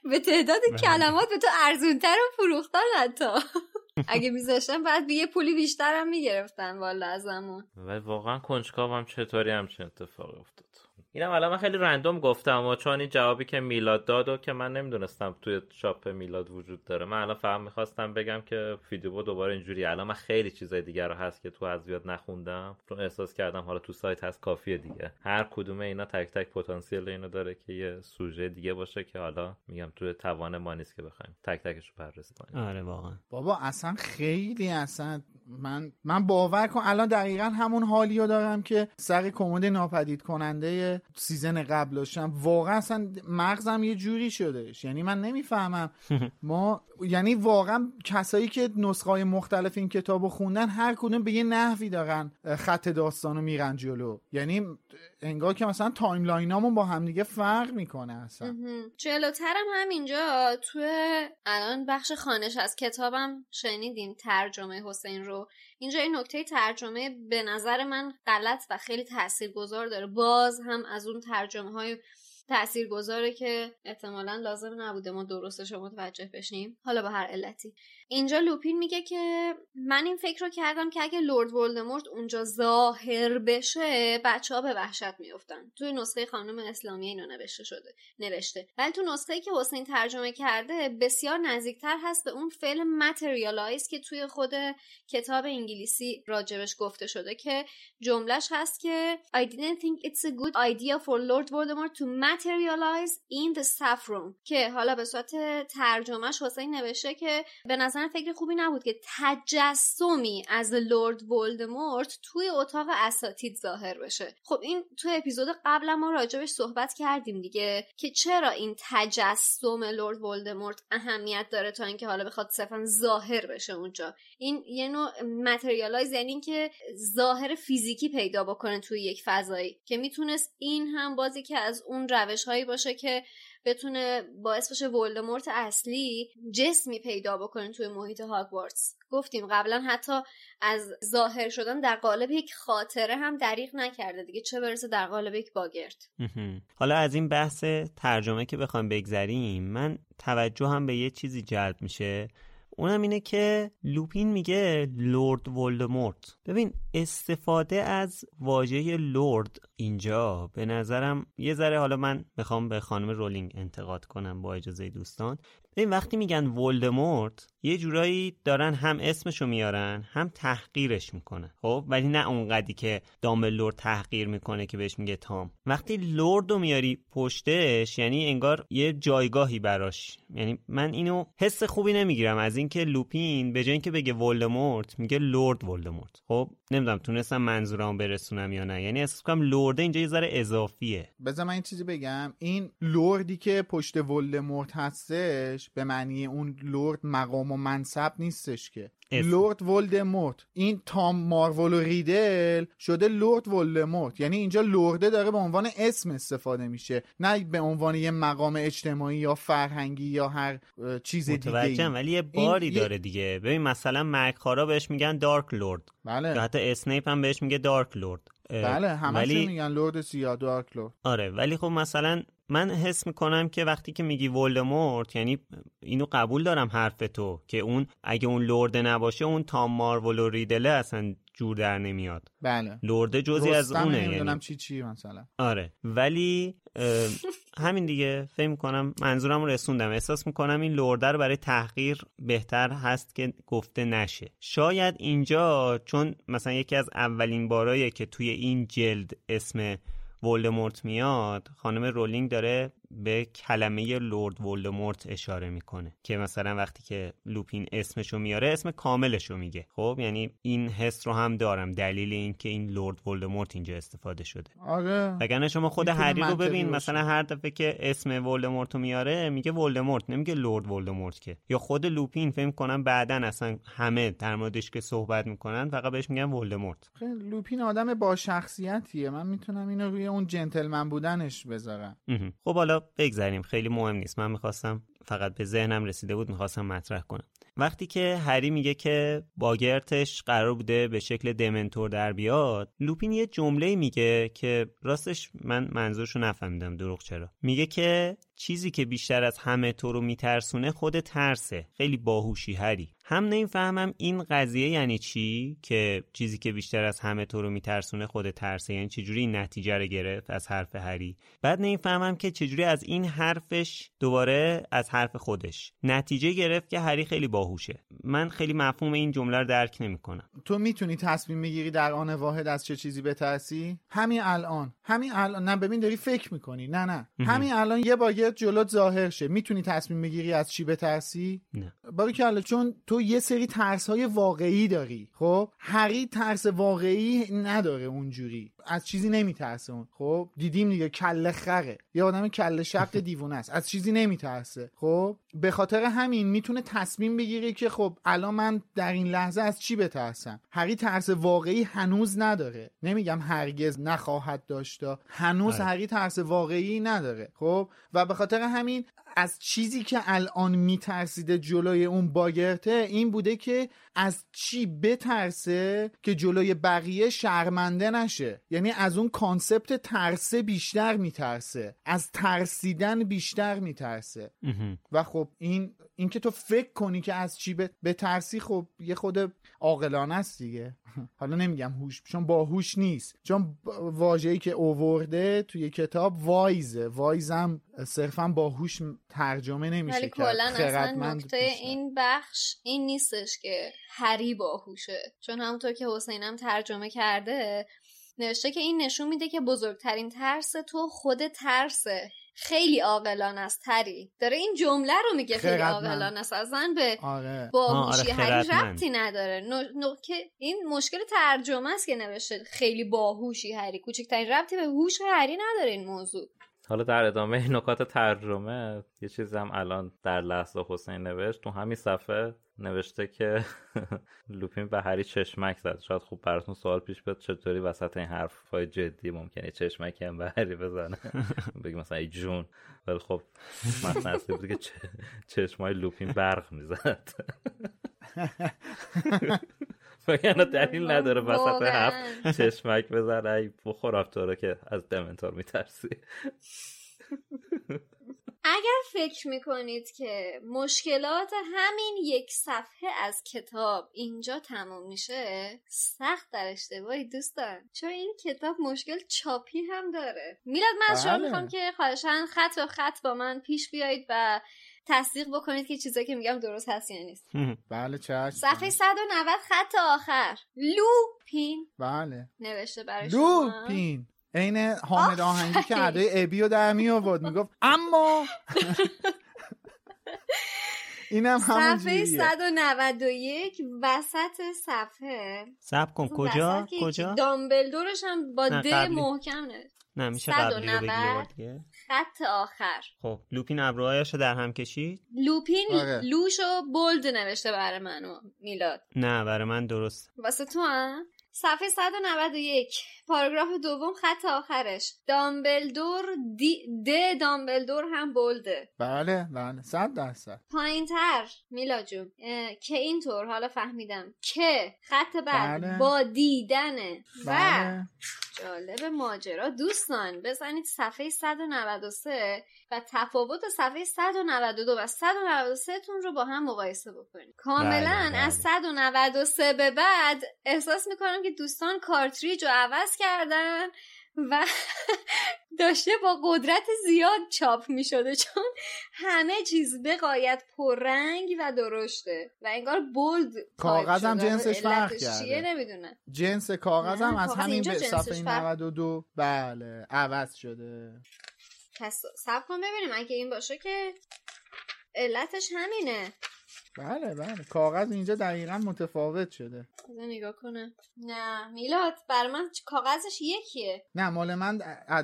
[SPEAKER 6] به تعداد کلمات به تو ارزونتر رو فروختن حتی. اگه میذاشتن بعد یه پولی بیشتر هم می‌گرفتن والا ازمون.
[SPEAKER 3] ولی واقعا کنجکاوم چطوری همچین اتفاقی افتاد؟ اینم الان من خیلی رندوم گفتم و چون این جوابی که میلاد داد و که من نمی‌دونستم توی شاپ میلاد وجود داره. من الان فقط می‌خواستم بگم که فیدیو دوباره اینجوری الان من خیلی چیزای دیگر رو هست که تو از زیاد نخوندم. چون احساس کردم حالا تو سایت هست کافیه دیگه. هر کدوم اینا تک تک پتانسیل اینو داره که یه سوژه دیگه باشه که حالا میگم توی توان ما نیست که بخوایم تک تکش رو بررسی کنیم.
[SPEAKER 2] آره واقعا.
[SPEAKER 5] بابا اصلا خیلی اصلا من من باور کن الان دقیقا همون حالی رو دارم که سر کمد ناپدید کننده season قبل داشتم. واقعا اصلا مغزم یه جوری شدهش. یعنی من نمی‌فهمم. ما یعنی واقعا کسایی که نسخه های مختلف این کتاب رو خوندن هر کدوم به یه نحوی دارن خط داستان رو میرن جلو. یعنی انگار که مثلا timeline امون با همدیگه فرق می‌کنه اصلا.
[SPEAKER 6] جلوترم همینجا. تو الان بخش خانش از کتابم شنیدیم ترجمه حسین رو. اینجا این نکته ترجمه به نظر من غلط و خیلی تاثیرگذار داره. باز هم از اون ترجمه های تأثیر گذاره که احتمالا لازم نبوده ما درستش رو متوجه بشیم. حالا به هر علتی. اینجا لوپین میگه که من این فکر رو کردم که اگه لورد ولدمورت اونجا ظاهر بشه بچه ها به وحشت میفتن توی نسخه خانم اسلامی اینو نوشته شده نوشته. ولی تو نسخه که حسین ترجمه کرده بسیار نزدیکتر هست به اون فعل ماتریالایز که توی خود کتاب انگلیسی راجبش گفته شده که جملهش هست که I didn't think it's a good idea for Lord Voldemort to materialize in the saffron که حالا به صورت ترجمهش حسین نوشته که به نظر فکر خوبی نبود که تجسمی از لورد ولدمورت توی اتاق اساتید ظاهر بشه. خب این توی اپیزود قبل ما راجبش صحبت کردیم دیگه که چرا این تجسم لورد ولدمورت اهمیت داره تا اینکه حالا بخواد صرفا ظاهر بشه اونجا. این یه نوع متریالایز یعنی اینکه ظاهر فیزیکی پیدا بکنه توی یک فضایی که می‌تونست این هم بازی که از اون روش هایی باشه که بتونه باعث بشه ولدمورت اصلی جسمی پیدا بکنه توی محیط هاگوارتس. گفتیم قبلا حتی از ظاهر شدن در قالب یک خاطره هم دریغ نکرده دیگه چه برسه در قالب یک باگرد.
[SPEAKER 2] حالا از این بحث ترجمه که بخوام بگذریم من توجه هم به یه چیزی جلب میشه. اونم اینه که لوپین میگه لورد ولدمورت. ببین استفاده از واژه لورد اینجا به نظرم یه ذره حالا من می‌خوام به خانم رولینگ انتقاد کنم با اجازه دوستان. این وقتی میگن ولدمورت یه جورایی دارن هم اسمشو میارن هم تحقیرش می‌کنن. خب ولی نه اونقدی که دامبلور تحقیر می‌کنه که بهش میگه تام. وقتی لورد رو میاری پشتش یعنی انگار یه جایگاهی براش. یعنی من اینو حس خوبی نمی‌گیرم. از اینکه لوپین به جای اینکه بگه ولدمورت میگه لورد ولدمورت. خب نمی‌دونم تونستم منظورم برسونم یا نه. یعنی احساس کنم لورد اینجا یه ذره اضافیه.
[SPEAKER 5] بذار من این چیزی بگم. این لوردی که پشت ولدمورت هستش به معنی اون لورد مقام و منصب نیستش که. اسم. لورد ولدمورت. این تام ماروولو ریدل شده لورد ولدمورت. یعنی اینجا لورده داره به عنوان اسم استفاده میشه. نه به عنوان یه مقام اجتماعی یا فرهنگی یا هر چیز دیگه
[SPEAKER 2] ولی یه باری داره دیگه. ببین مثلا مرگخوارا بهش میگن Dark Lord.
[SPEAKER 5] بله.
[SPEAKER 2] یا حتی اسنیپ هم بهش میگه Dark Lord.
[SPEAKER 5] بله همه ولی... میگن لورد سیاه دارک لورد
[SPEAKER 2] آره ولی خب مثلا من حس می‌کنم که وقتی که میگی ولدمورت یعنی اینو قبول دارم حرف تو که اون اگه اون لرده نباشه اون تام مارول و ریدله اصلا جور در نمیاد.
[SPEAKER 5] بله.
[SPEAKER 2] لرده جزی از اونه
[SPEAKER 5] نمی‌دونم چی چی مثلا.
[SPEAKER 2] آره ولی همین دیگه فکر می‌کنم منظورم رو رسوندم. احساس می‌کنم این لرده رو برای تحقیر بهتر هست که گفته نشه. شاید اینجا چون مثلا یکی از اولین باراییه که توی این جلد اسم ولدمورت میاد خانم رولینگ داره به کلمه لورد ولدمورت اشاره می‌کنه که مثلا وقتی که لوپین اسمشو میاره اسم کاملشو میگه. خب یعنی این حس رو هم دارم. دلیل اینکه این لورد ولدمورت اینجا استفاده شده.
[SPEAKER 5] آره.
[SPEAKER 2] اگر شما خود هری رو ببین مثلا هر دفعه که اسم ولدمورت رو میاره میگه ولدمورت نمیگه لورد ولدمورت که. یا خود لوپین فکر کنم بعدا اصلا همه در موردش که صحبت می‌کنن فقط بهش میگن ولدمورت.
[SPEAKER 5] لوپین آدم با شخصیتیه. من می‌تونم اینو روی اون جنتلمن بودنش بذارم.
[SPEAKER 2] خب حالا بگذریم خیلی مهم نیست. من می‌خواستم فقط به ذهنم رسیده بود می‌خواستم مطرح کنم. وقتی که هری میگه که باگرتش قرار بوده به شکل دمنتور در بیاد لوپین یه جمله میگه که راستش من منظورشو نفهمیدم دروغ چرا. میگه که چیزی که بیشتر از همه تو رو میترسونه خود ترسه. خیلی باهوشی هری. هم نمی‌فهمم این قضیه یعنی چی؟ که چیزی که بیشتر از همه تو رو میترسونه خود ترسه. یعنی چجوری این نتیجه رو گرفت از حرف هری؟ بعد نمی‌فهمم که چجوری از این حرفش دوباره از حرف خودش نتیجه گرفت که هری خیلی باهوشه. من خیلی مفهوم این جمله رو درک نمی‌کنم.
[SPEAKER 5] تو می‌تونی تصمیم می‌گیری در آن واحد از چه چیزی بترسی؟ همین الان. همین الان. نه ببین داری فکر می‌کنی. نه نه. همین الان یه باگت جلوت ظاهر شه. می‌تونی تصمیم بگیری از چی بترسی؟
[SPEAKER 2] نه.
[SPEAKER 5] باریکلا چون تو یه سری ترس های واقعی داری خب؟ هری ترس واقعی نداره اونجوری. از چیزی نمیترسه خب؟ دیدیم دیگه کله خره. یه آدم کله شق دیوونه است. از چیزی نمیترسه. خب؟ به خاطر همین می‌تونه تصمیم بگیره که خب الان من در این لحظه از چی بترسم؟ هری ترس واقعی هنوز نداره. نمیگم هرگز نخواهد داشتا هنوز هری ترس واقعی نداره. خب؟ و به خاطر همین از چیزی که الان میترسیده جلوی اون باگرته این بوده که از چی بترسه که جلوی بقیه شرمنده نشه. یعنی از اون کانسپت ترسه بیشتر میترسه. از ترسیدن بیشتر میترسه. و خب این اینکه تو فکر کنی که از چی بترسی خب یه خود عاقلانه است دیگه. حالا نمیگم هوش چون باهوش نیست. چون واژه‌ای که اوورده توی کتاب وایزه. وایزم صرفا باهوش ترجمه نمیشه
[SPEAKER 6] ولی کلا اصلا نکته این بخش این نیستش که هری باهوشه چون همونطور که حسینم ترجمه کرده نوشته که این نشون میده که بزرگترین ترس تو خود ترسه. خیلی عاقلانه است تری داره این جمله رو میگه خیلی عاقلانه است. اصلا به
[SPEAKER 5] آره.
[SPEAKER 6] باهوشی آره هری ربطی نداره. نو... این مشکل ترجمه است که نوشته. خیلی باهوشی هری. کوچکترین ربطی به هوش هری نداره این موضوع.
[SPEAKER 3] حالا در ادامه نکات ترجمه یه چیزی هم الان در لحظه حسین نوشت. تو همین صفحه نوشته که لوپین به هری چشمک زد. شاید خوب براتون سوال پیش بیاد چطوری وسط این حرف های جدی ممکنه چشمک هم به هری بزنه. بگی مثلا ای جون. ولی خب مثلا اصلی بود که چشمای لوپین برق می‌زد. وگرنه دلیل نداره وسط حرف چشمک بزنه. ای بخور تو رو که از دمنتور میترسی.
[SPEAKER 6] اگر فکر می‌کنید که مشکلات همین یک صفحه از کتاب اینجا تموم میشه سخت در اشتباهی دوستان. چون این کتاب مشکل چاپی هم داره. میلاد من از شما
[SPEAKER 5] بله.
[SPEAKER 6] می‌خوام که خواهشان خط به خط با من پیش بیایید و تصدیق بکنید که چیزایی که میگم درست هست یا نیست.
[SPEAKER 5] بله چشم.
[SPEAKER 6] صفحه 190 خط آخر. لوپین.
[SPEAKER 5] بله.
[SPEAKER 6] نوشته برای
[SPEAKER 5] لوپین. عین حامد آهنگی که ادای ابی رو در می آورد می‌گفت اما. اینم همون
[SPEAKER 6] صفحه
[SPEAKER 5] جوریه.
[SPEAKER 6] 191 وسط صفحه.
[SPEAKER 2] سب کن. کجا؟ کجا؟
[SPEAKER 6] دامبلدورش هم با
[SPEAKER 2] نه،
[SPEAKER 6] د
[SPEAKER 2] قبلی.
[SPEAKER 6] محکم نه
[SPEAKER 2] نه میشه قبلی رو بگی یه بار
[SPEAKER 6] 190.
[SPEAKER 2] دیگه.
[SPEAKER 6] خط آخر.
[SPEAKER 2] خب لوپین ابروهایش رو در هم کشید؟
[SPEAKER 6] لوپین
[SPEAKER 5] آره.
[SPEAKER 6] لوشو بولد نوشته برای منو میلاد.
[SPEAKER 2] نه برای من درست.
[SPEAKER 6] واسه تو هم؟ صفحه 191 پاراگراف دوم خط آخرش. دامبلدور دی د دامبلدور هم بولده.
[SPEAKER 5] بله بله. صد درصد.
[SPEAKER 6] پایین تر میلا جون. که اینطور حالا فهمیدم. که خط بعد.
[SPEAKER 5] بله.
[SPEAKER 6] با دیدنه و
[SPEAKER 5] بله.
[SPEAKER 6] جالب ماجرا. دوستان بزنید صفحه 193 و تفاوت صفحه 192 و 193 تون رو با هم مقایسه بکنید. کاملا
[SPEAKER 2] بله، بله.
[SPEAKER 6] از 193 به بعد احساس می‌کنم که دوستان کارتریج رو عوض کردن و داشته با قدرت زیاد چاپ می شده چون همه چیز به قایت پررنگ و درشته و انگار بولد
[SPEAKER 5] کاغذ هم. جنسش فرق کرده.
[SPEAKER 6] نمی‌دونم
[SPEAKER 5] جنس کاغذ هم از همین به صفحه
[SPEAKER 6] فرق-
[SPEAKER 5] 92 بله عوض شده
[SPEAKER 6] پس سب کن ببینیم اگه این باشه که علتش همینه
[SPEAKER 5] بله بله. کاغذ اینجا دقیقا متفاوت شده.
[SPEAKER 6] بذار نگاه کنم. نه میلاد بر من کاغذش یکیه.
[SPEAKER 5] نه مال من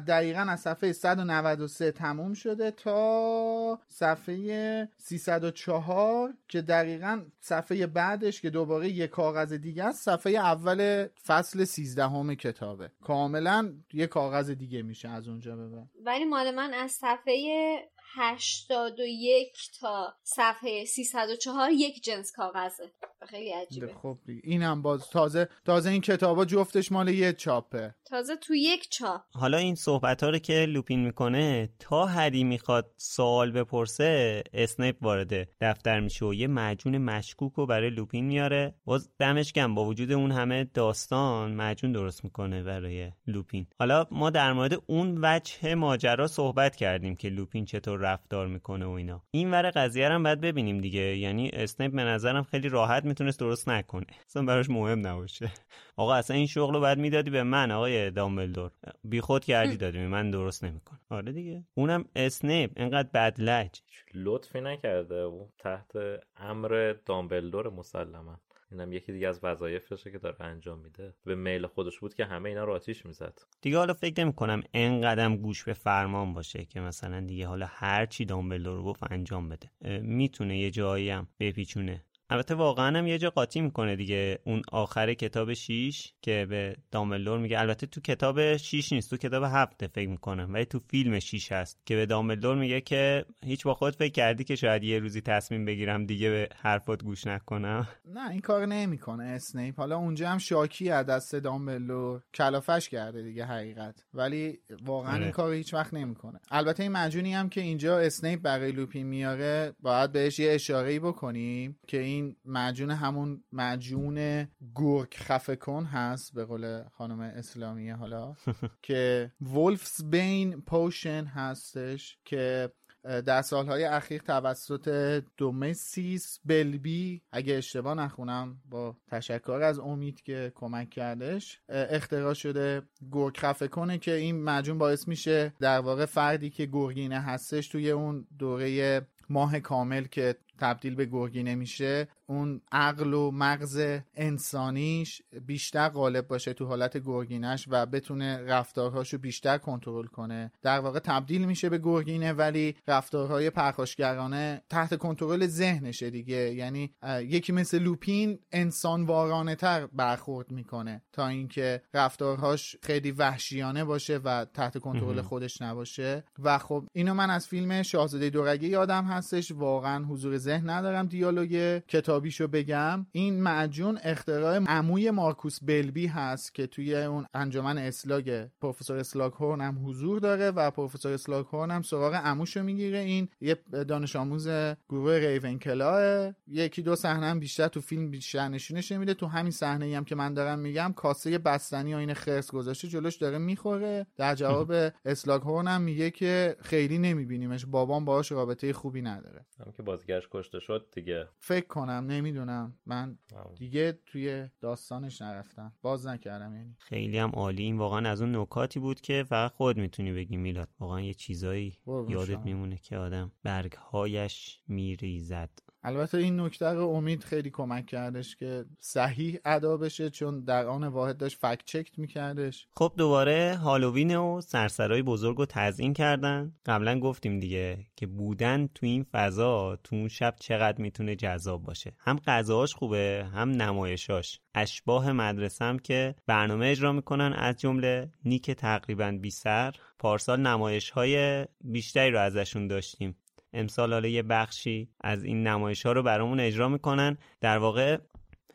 [SPEAKER 5] دقیقا از صفحه 193 تموم شده تا صفحه 304 که دقیقا صفحه بعدش که دوباره یک کاغذ دیگه است صفحه اول فصل 13 همه کتابه. کاملا یه کاغذ دیگه میشه از اونجا به
[SPEAKER 6] ولی مال من از صفحه 81 تا صفحه 304 یک جنس کاغذه. خیلی عجیبه.
[SPEAKER 5] خب دیگه. اینم باز تازه تازه این کتابا جفتش مال یه چاپه.
[SPEAKER 6] تازه تو یک چاپ.
[SPEAKER 2] حالا این صحبت ها رو که لوپین می‌کنه تا هری می‌خواد سوال بپرسه اسنیپ وارد دفتر میشه و یه معجون مشکوک رو برای لوپین میاره. باز دمش گرم با وجود اون همه داستان معجون درست می‌کنه برای لوپین. حالا ما در مورد اون وجه ماجرا صحبت کردیم که لوپین چطور رفتار می‌کنه و اینا. این ور قضیه رو هم باید ببینیم دیگه. یعنی اسنیپ به نظرم خیلی راحت می‌تونست درست نکنه. اصلا براش مهم نباشه. آقا اصلا این شغل رو باید می‌دادی به من آقای دامبلدور. بیخود کردی دادی من درست نمی‌کنه. آره دیگه. اونم اسنیپ. اینقدر بدلج
[SPEAKER 3] لطفی نکرده. و تحت امر دامبلدور مسلما. اینم یکی دیگه از وظایفشه که داره انجام میده. به میل خودش بود که همه اینا رو آتیش می‌زد.
[SPEAKER 2] دیگه حالا فکر نمی کنم انقدم گوش به فرمان باشه که مثلا دیگه حالا هر چی دامبلدور گفت انجام بده. می‌تونه یه جایی هم بپیچونه. البته واقعا هم یه جا قاطی می‌کنه دیگه. اون آخر کتاب 6 که به دامبلدور میگه. البته تو کتاب 6 نیست تو کتاب 7 فکر می‌کنم. ولی تو فیلم 6 هست که به دامبلدور میگه که هیچ با خود فکر کردی که شاید یه روزی تصمیم بگیرم دیگه به حرفات گوش نکنم.
[SPEAKER 5] نه این کار نمی‌کنه اسنیپ. حالا اونجا هم شاکی از دست دامبلور کلافش کرده دیگه حقیقت. ولی واقعا
[SPEAKER 2] آره.
[SPEAKER 5] این کار هیچ وقت نمی‌کنه. البته این مجونی هم که اینجا اسنیپ برای لوپین میاره باید بهش یه اشاره بکنیم که این مجون همون مجون گرگ خفه کن هست به قول خانم اسلامیه حالا که ولفز بین پوشن هستش که در سالهای اخیر توسط دومسیس بلبی اگه اشتباه نخونم با تشکر از امید که کمک کردش اختراع شده گرگ خفه کنه که این مجون باعث میشه در واقع فردی که گرگینه هستش توی اون دوره ماه کامل که تبدیل به گرگینه میشه اون عقل و مغز انسانیش بیشتر غالب باشه تو حالت گرگینش و بتونه رفتارهاشو بیشتر کنترل کنه. در واقع تبدیل میشه به گرگینه ولی رفتارهای پرخاشگرانه تحت کنترل ذهنشه دیگه. یعنی یکی مثل لوپین انسان وارانه تر برخورد می‌کنه تا اینکه رفتارهاش خیلی وحشیانه باشه و تحت کنترل خودش نباشه. و خب اینو من از فیلم شاهزاده دورگه یادم هستش. واقعا حضور ذهن ندارم دیالوگ کتاب کتابیشو بگم این معجون اختراع عموی مارکوس بلبی هست که توی اون انجمن اسلاگ پروفسور اسلاگ هورن هم حضور داره و پروفسور اسلاگ هورن هم سراغ عموشو می‌گیره. این یه دانش آموز گروه ریون کلاه. یکی دو صحنه هم بیشتر تو فیلم بیشتر نشونش نمیده تو همین صحنه هم که من دارم میگم کاسه بستنی و این خرس گذاشته جلوش داره می‌خوره. در جواب اسلاگ هورن هم میگه که خیلی نمیبینیمش. بابام باهاش رابطه خوبی نداره.
[SPEAKER 3] هم که بازیگرش کشته شد دیگه.
[SPEAKER 5] فکر کنم. نمی‌دونم. من دیگه توی داستانش نرفتم. باز نکردم یعنی.
[SPEAKER 2] خیلی هم عالی. این واقعا از اون نکاتی بود که فقط خود می‌تونی بگی میلاد. واقعا یه چیزایی یادت میمونه که آدم برگهایش میریزد.
[SPEAKER 5] البته این نکته امید خیلی کمک کردش که صحیح ادا بشه چون در آن واحد داشت فکت چکت میکردش.
[SPEAKER 2] خب دوباره هالووین و سرسرای بزرگ رو تزیین کردن. قبلا گفتیم دیگه که بودن تو این فضا تو اون شب چقدر می‌تونه جذاب باشه. هم غذاهاش خوبه هم نمایشاش. اشباه مدرسه هم که برنامه اجرا می‌کنن از جمله نیک تقریبا بی سر پارسال نمایش های بیشتری رو ازشون داشتیم. امسال حالا یه بخشی از این نمایش ها رو برامون اجرا می‌کنن. در واقع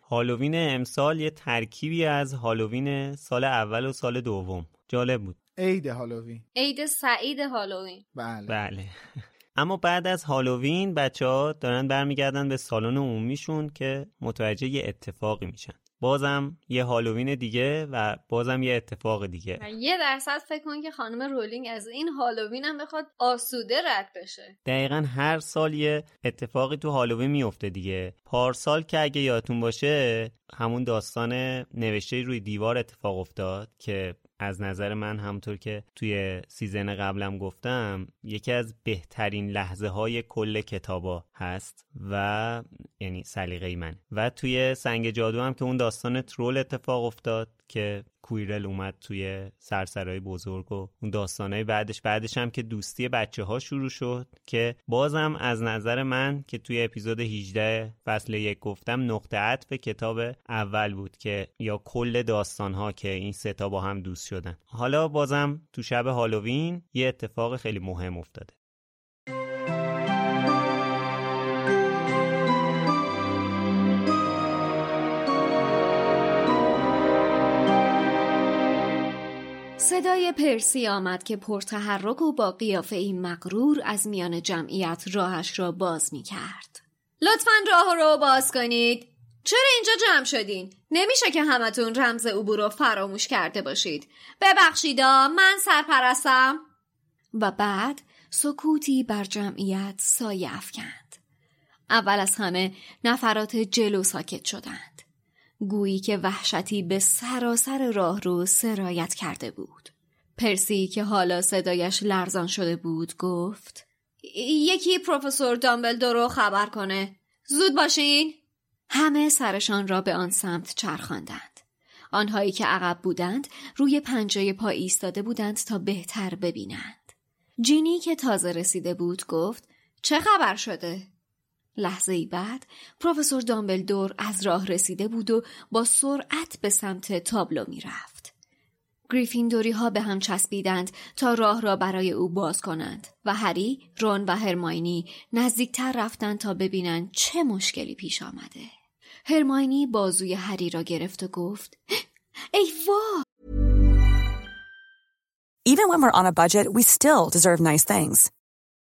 [SPEAKER 2] هالووین امسال یه ترکیبی از هالووین سال اول و سال دوم. جالب بود.
[SPEAKER 5] عید هالووین.
[SPEAKER 4] عید سعید هالووین.
[SPEAKER 5] بله.
[SPEAKER 2] بله. اما بعد از هالووین بچه ها دارن برمیگردن به سالن عمومیشون که متوجه یه اتفاقی میشن. بازم یه هالووین دیگه و بازم یه اتفاق دیگه.
[SPEAKER 4] یه درصد فکر کن که خانم رولینگ از این هالووین هم بخواد آسوده رد بشه.
[SPEAKER 2] دقیقا هر سال یه اتفاقی تو هالووین میفته دیگه. پارسال که اگه یادتون باشه همون داستان نوشته روی دیوار اتفاق افتاد که از نظر من همطور که توی season قبلم گفتم یکی از بهترین لحظه های کل کتابا هست و یعنی سلیقه من و توی سنگ جادو هم که اون داستان ترول اتفاق افتاد که کویرل اومد توی سرسرای بزرگ و اون داستانهای بعدش. بعدش هم که دوستی بچه ها شروع شد که بازم از نظر من که توی اپیزود 18 فصل یک گفتم نقطه عطف کتاب اول بود که یا کل داستان ها که این ستا با هم دوست شدن. حالا بازم تو شب هالووین یه اتفاق خیلی مهم افتاده.
[SPEAKER 4] صدای پرسی آمد که پرتحرک و با قیافه این مقرور از میان جمعیت راهش را باز می کرد. لطفا راه رو باز کنید. چرا اینجا جمع شدین؟ نمیشه که همتون رمز عبور رو فراموش کرده باشید. ببخشیدا من سرپرستم. و بعد سکوتی بر جمعیت سایه افکند. اول از همه نفرات جلو ساکت شدند. گویی که وحشتی به سراسر راه رو سرایت کرده بود. پرسی که حالا صدایش لرزان شده بود گفت یکی پروفسور دامبلدور رو خبر کنه. زود باشین. همه سرشان را به آن سمت چرخاندند. آنهایی که عقب بودند روی پنجه پا ایستاده بودند تا بهتر ببینند. جینی که تازه رسیده بود گفت چه خبر شده؟ لحظه ای بعد پروفسور دامبلدور از راه رسیده بود و با سرعت به سمت تابلو می رفت. گریفیندوری ها به هم چسبیدند تا راه را برای او باز کنند و هری، رون و هرماینی نزدیکتر رفتند تا ببینند چه مشکلی پیش آمده. هرماینی بازوی هری را گرفت و گفت ای وا!
[SPEAKER 8] Even when we're on a budget, we still deserve nice things.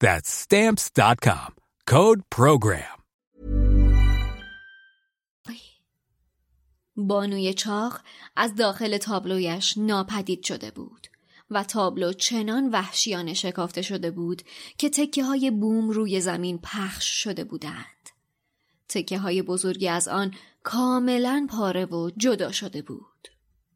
[SPEAKER 9] That's stamps.com. Code program.
[SPEAKER 4] بانوی چاق از داخل تابلویش ناپدید شده بود و تابلو چنان وحشیانه شکافته شده بود که تکه های بوم روی زمین پخش شده بودند. تکه های بزرگی از آن کاملا پاره و جدا شده بود.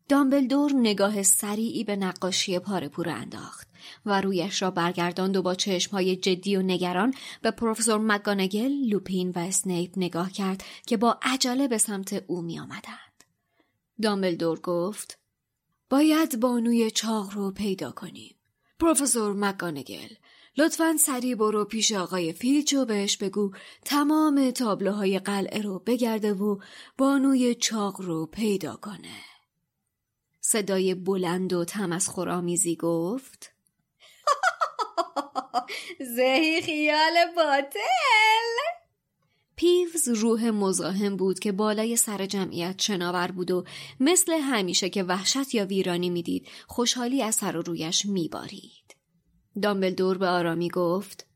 [SPEAKER 4] دامبلدور نگاه سریعی به نقاشی پاره پور انداخت و رویش را برگرداند و با های جدی و نگران به پروفسور مگانگل، لوپین و اسنیپ نگاه کرد که با عجله به سمت او می آمدند. دامبلدور گفت باید بانوی چاق رو پیدا کنیم. پروفسور مکانگل لطفا سریع برو پیش آقای فیلچ و بهش بگو تمام تابلوهای قلعه رو بگرده و بانوی چاق رو پیدا کنه. صدای بلند و تمسخرآمیزی گفت
[SPEAKER 10] زهی خیال باطل
[SPEAKER 4] پیوز روح مزاحم بود که بالای سر جمعیت شناور بود و مثل همیشه که وحشت یا ویرانی می‌دید خوشحالی از سر و رویش میبارید. دامبلدور به آرامی گفت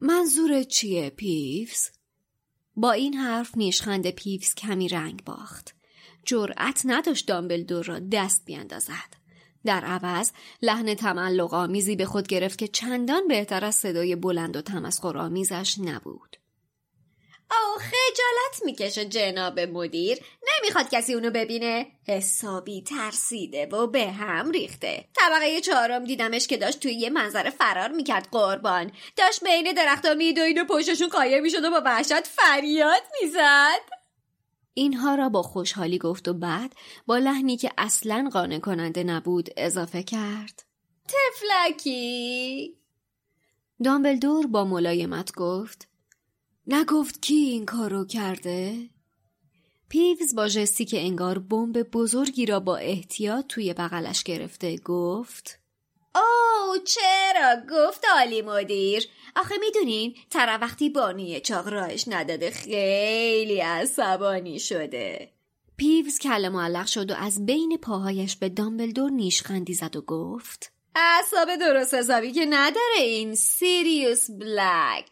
[SPEAKER 4] منظور چیه پیوز؟ با این حرف نیشخند پیوز کمی رنگ باخت. جرأت نداشت دامبلدور را دست بیاندازد. در عوض لحن تملق آمیزی به خود گرفت که چندان بهتر از صدای بلند و تمسخرآمیزش نبود.
[SPEAKER 10] آه خجالت می‌کشه جناب مدیر. نمی‌خواد کسی اونو ببینه. حسابی ترسیده و به هم ریخته. طبقه چهارم دیدمش که داشت توی یه منظره فرار می‌کرد قربان. داشت بین درختا میدوید و پشتشون قایم می‌شد و با وحشت فریاد می‌زد.
[SPEAKER 4] اینها را با خوشحالی گفت و بعد با لحنی که اصلا قانع کننده نبود اضافه کرد
[SPEAKER 10] تفلکی
[SPEAKER 4] دامبلدور با ملایمت گفت نگفت کی این کارو کرده؟ پیوز با جستی که انگار بمب بزرگی را با احتیاط توی بغلش گرفته گفت
[SPEAKER 10] اوه چرا؟ گفت عالی مدیر. آخه می‌دونین ترا وقتی بانی چاق راهش نداده خیلی عصبانی شده.
[SPEAKER 4] پیوز کل معلق شد و از بین پاهایش به دامبلدور نیشخندی زد و گفت
[SPEAKER 10] اعصاب درست حسابی که نداره این سیریوس بلک.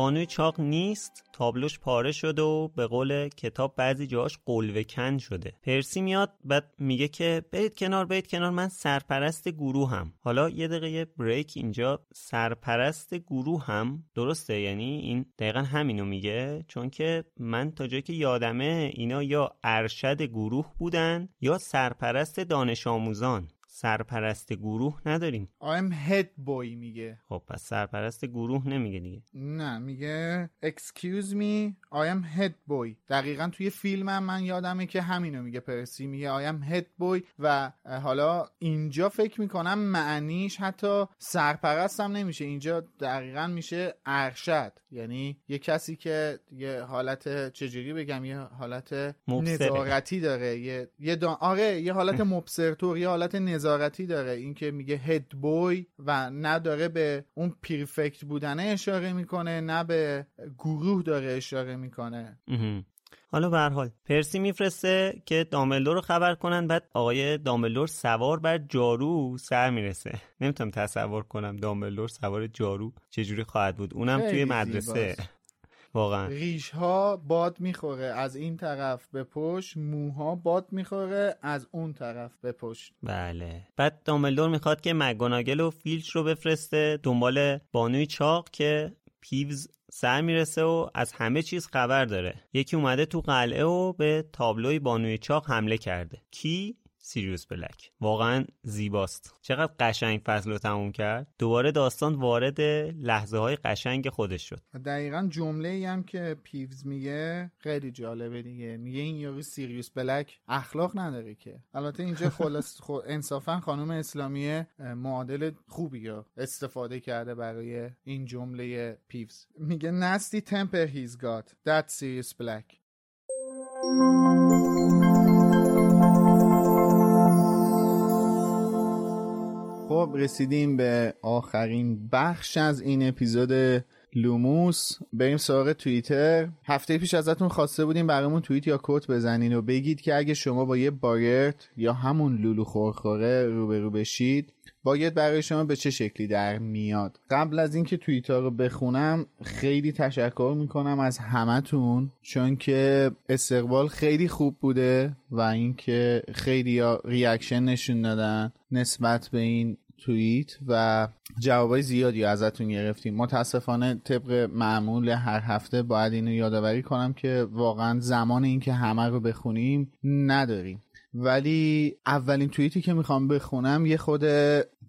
[SPEAKER 2] بانوی چاق نیست تابلوش پاره شده و به قول کتاب بعضی جاهاش قلوه کن شده. پرسی میاد بعد میگه که برید کنار برید کنار من سرپرست گروه هم حالا یه دقیقه بریک اینجا. سرپرست گروه هم درسته؟ یعنی این دقیقا همینو میگه. چون که من تا جایی که یادمه اینا یا ارشد گروه بودن یا سرپرست دانش آموزان. سرپرست گروه نداریم.
[SPEAKER 5] I'm head boy میگه.
[SPEAKER 2] خب پس سرپرست گروه نمیگه دیگه.
[SPEAKER 5] نه میگه excuse me I am head boy. دقیقا توی فیلمم من یادمه که همینو میگه پرسی. میگه I am head boy و حالا اینجا فکر می‌کنم معنیش حتی سرپرستم نمیشه. اینجا دقیقا میشه ارشد. یعنی یه کسی که یه حالت چجوری بگم؟ یه حالت نظارتی داره. یه, یه آره یه حالت مبصرتور یه حالت نظارتی داره. اینکه میگه هد بوی و نداره به اون پریفکت بودنه اشاره می‌کنه نه به گروه داره اشاره می‌کنه.
[SPEAKER 2] حالا به هر حال پرسی میفرسته که دامبلدور رو خبر کنن بعد آقای دامبلدور سوار بر جارو سر می‌رسه. نمی‌تونم تصور کنم دامبلدور سوار جارو چجوری خواهد بود. اونم توی مدرسه. واقعا.
[SPEAKER 5] ریش ها باد می‌خوره. از این طرف به پشت موها باد می‌خوره. از اون طرف به پشت.
[SPEAKER 2] بله. بعد دامبلدور می‌خواد که مگوناگل و فیلچ رو بفرسته دنبال بانوی چاق که پیوز سر می‌رسه و از همه چیز خبر داره. یکی اومده تو قلعه و به تابلوی بانوی چاق حمله کرده. کی؟ سیریوس بلک. واقعا زیباست. چقدر قشنگ فصل رو تموم کرد. دوباره داستان وارد لحظه های قشنگ خودش شد.
[SPEAKER 5] دقیقا جمله ای هم که پیوز میگه خیلی جالبه دیگه. میگه این یاری سیریوس بلک اخلاق نداره که. البته اینجا خلاص خو... انصافا خانم اسلامی معادل خوبی یا استفاده کرده برای این جمله پیوز. میگه نستی تمپر هیز گات that سیریوس بلک خب رسیدیم به آخرین بخش از این اپیزود لوموس. بریم سراغ توییتر. هفته پیش ازتون خواسته بودیم برامون توییت یا quote بزنین و بگید که اگه شما با یه boggart یا همون لولو خورخوره روبرو بشید باید برای شما به چه شکلی در میاد؟ قبل از اینکه توییت ها رو بخونم خیلی تشکر می‌کنم از همتون چون که استقبال خیلی خوب بوده و اینکه خیلی reaction نشون دادن نسبت به این توییت و جوابای زیادی ازتون گرفتیم. متاسفانه طبق معمول هر هفته باید اینو یادآوری کنم که واقعا زمان اینکه همه رو بخونیم نداریم. ولی اولین توییتی که می‌خوام بخونم یه خود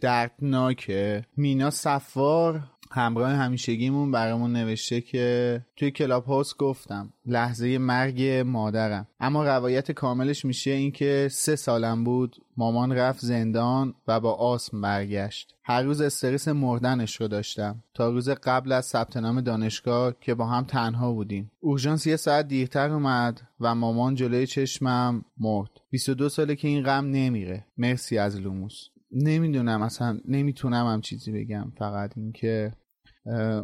[SPEAKER 5] دردناکه. مینا صفار همراه همیشگیمون برامون نوشته که توی کلاب هاوس گفتم لحظه مرگ مادرم. اما روایت کاملش میشه اینکه سه سالم بود مامان رفت زندان و با آسم برگشت. هر روز استرس مردنش رو داشتم. تا روز قبل از ثبت نام دانشگاه که با هم تنها بودیم. اورژانس یه ساعت دیرتر اومد و مامان جلوی چشمم مرد. 22 ساله که این غم نمیره. مرسی از لوموس. نمی‌دونم اصلا نمی‌تونم هم چیزی بگم. فقط اینکه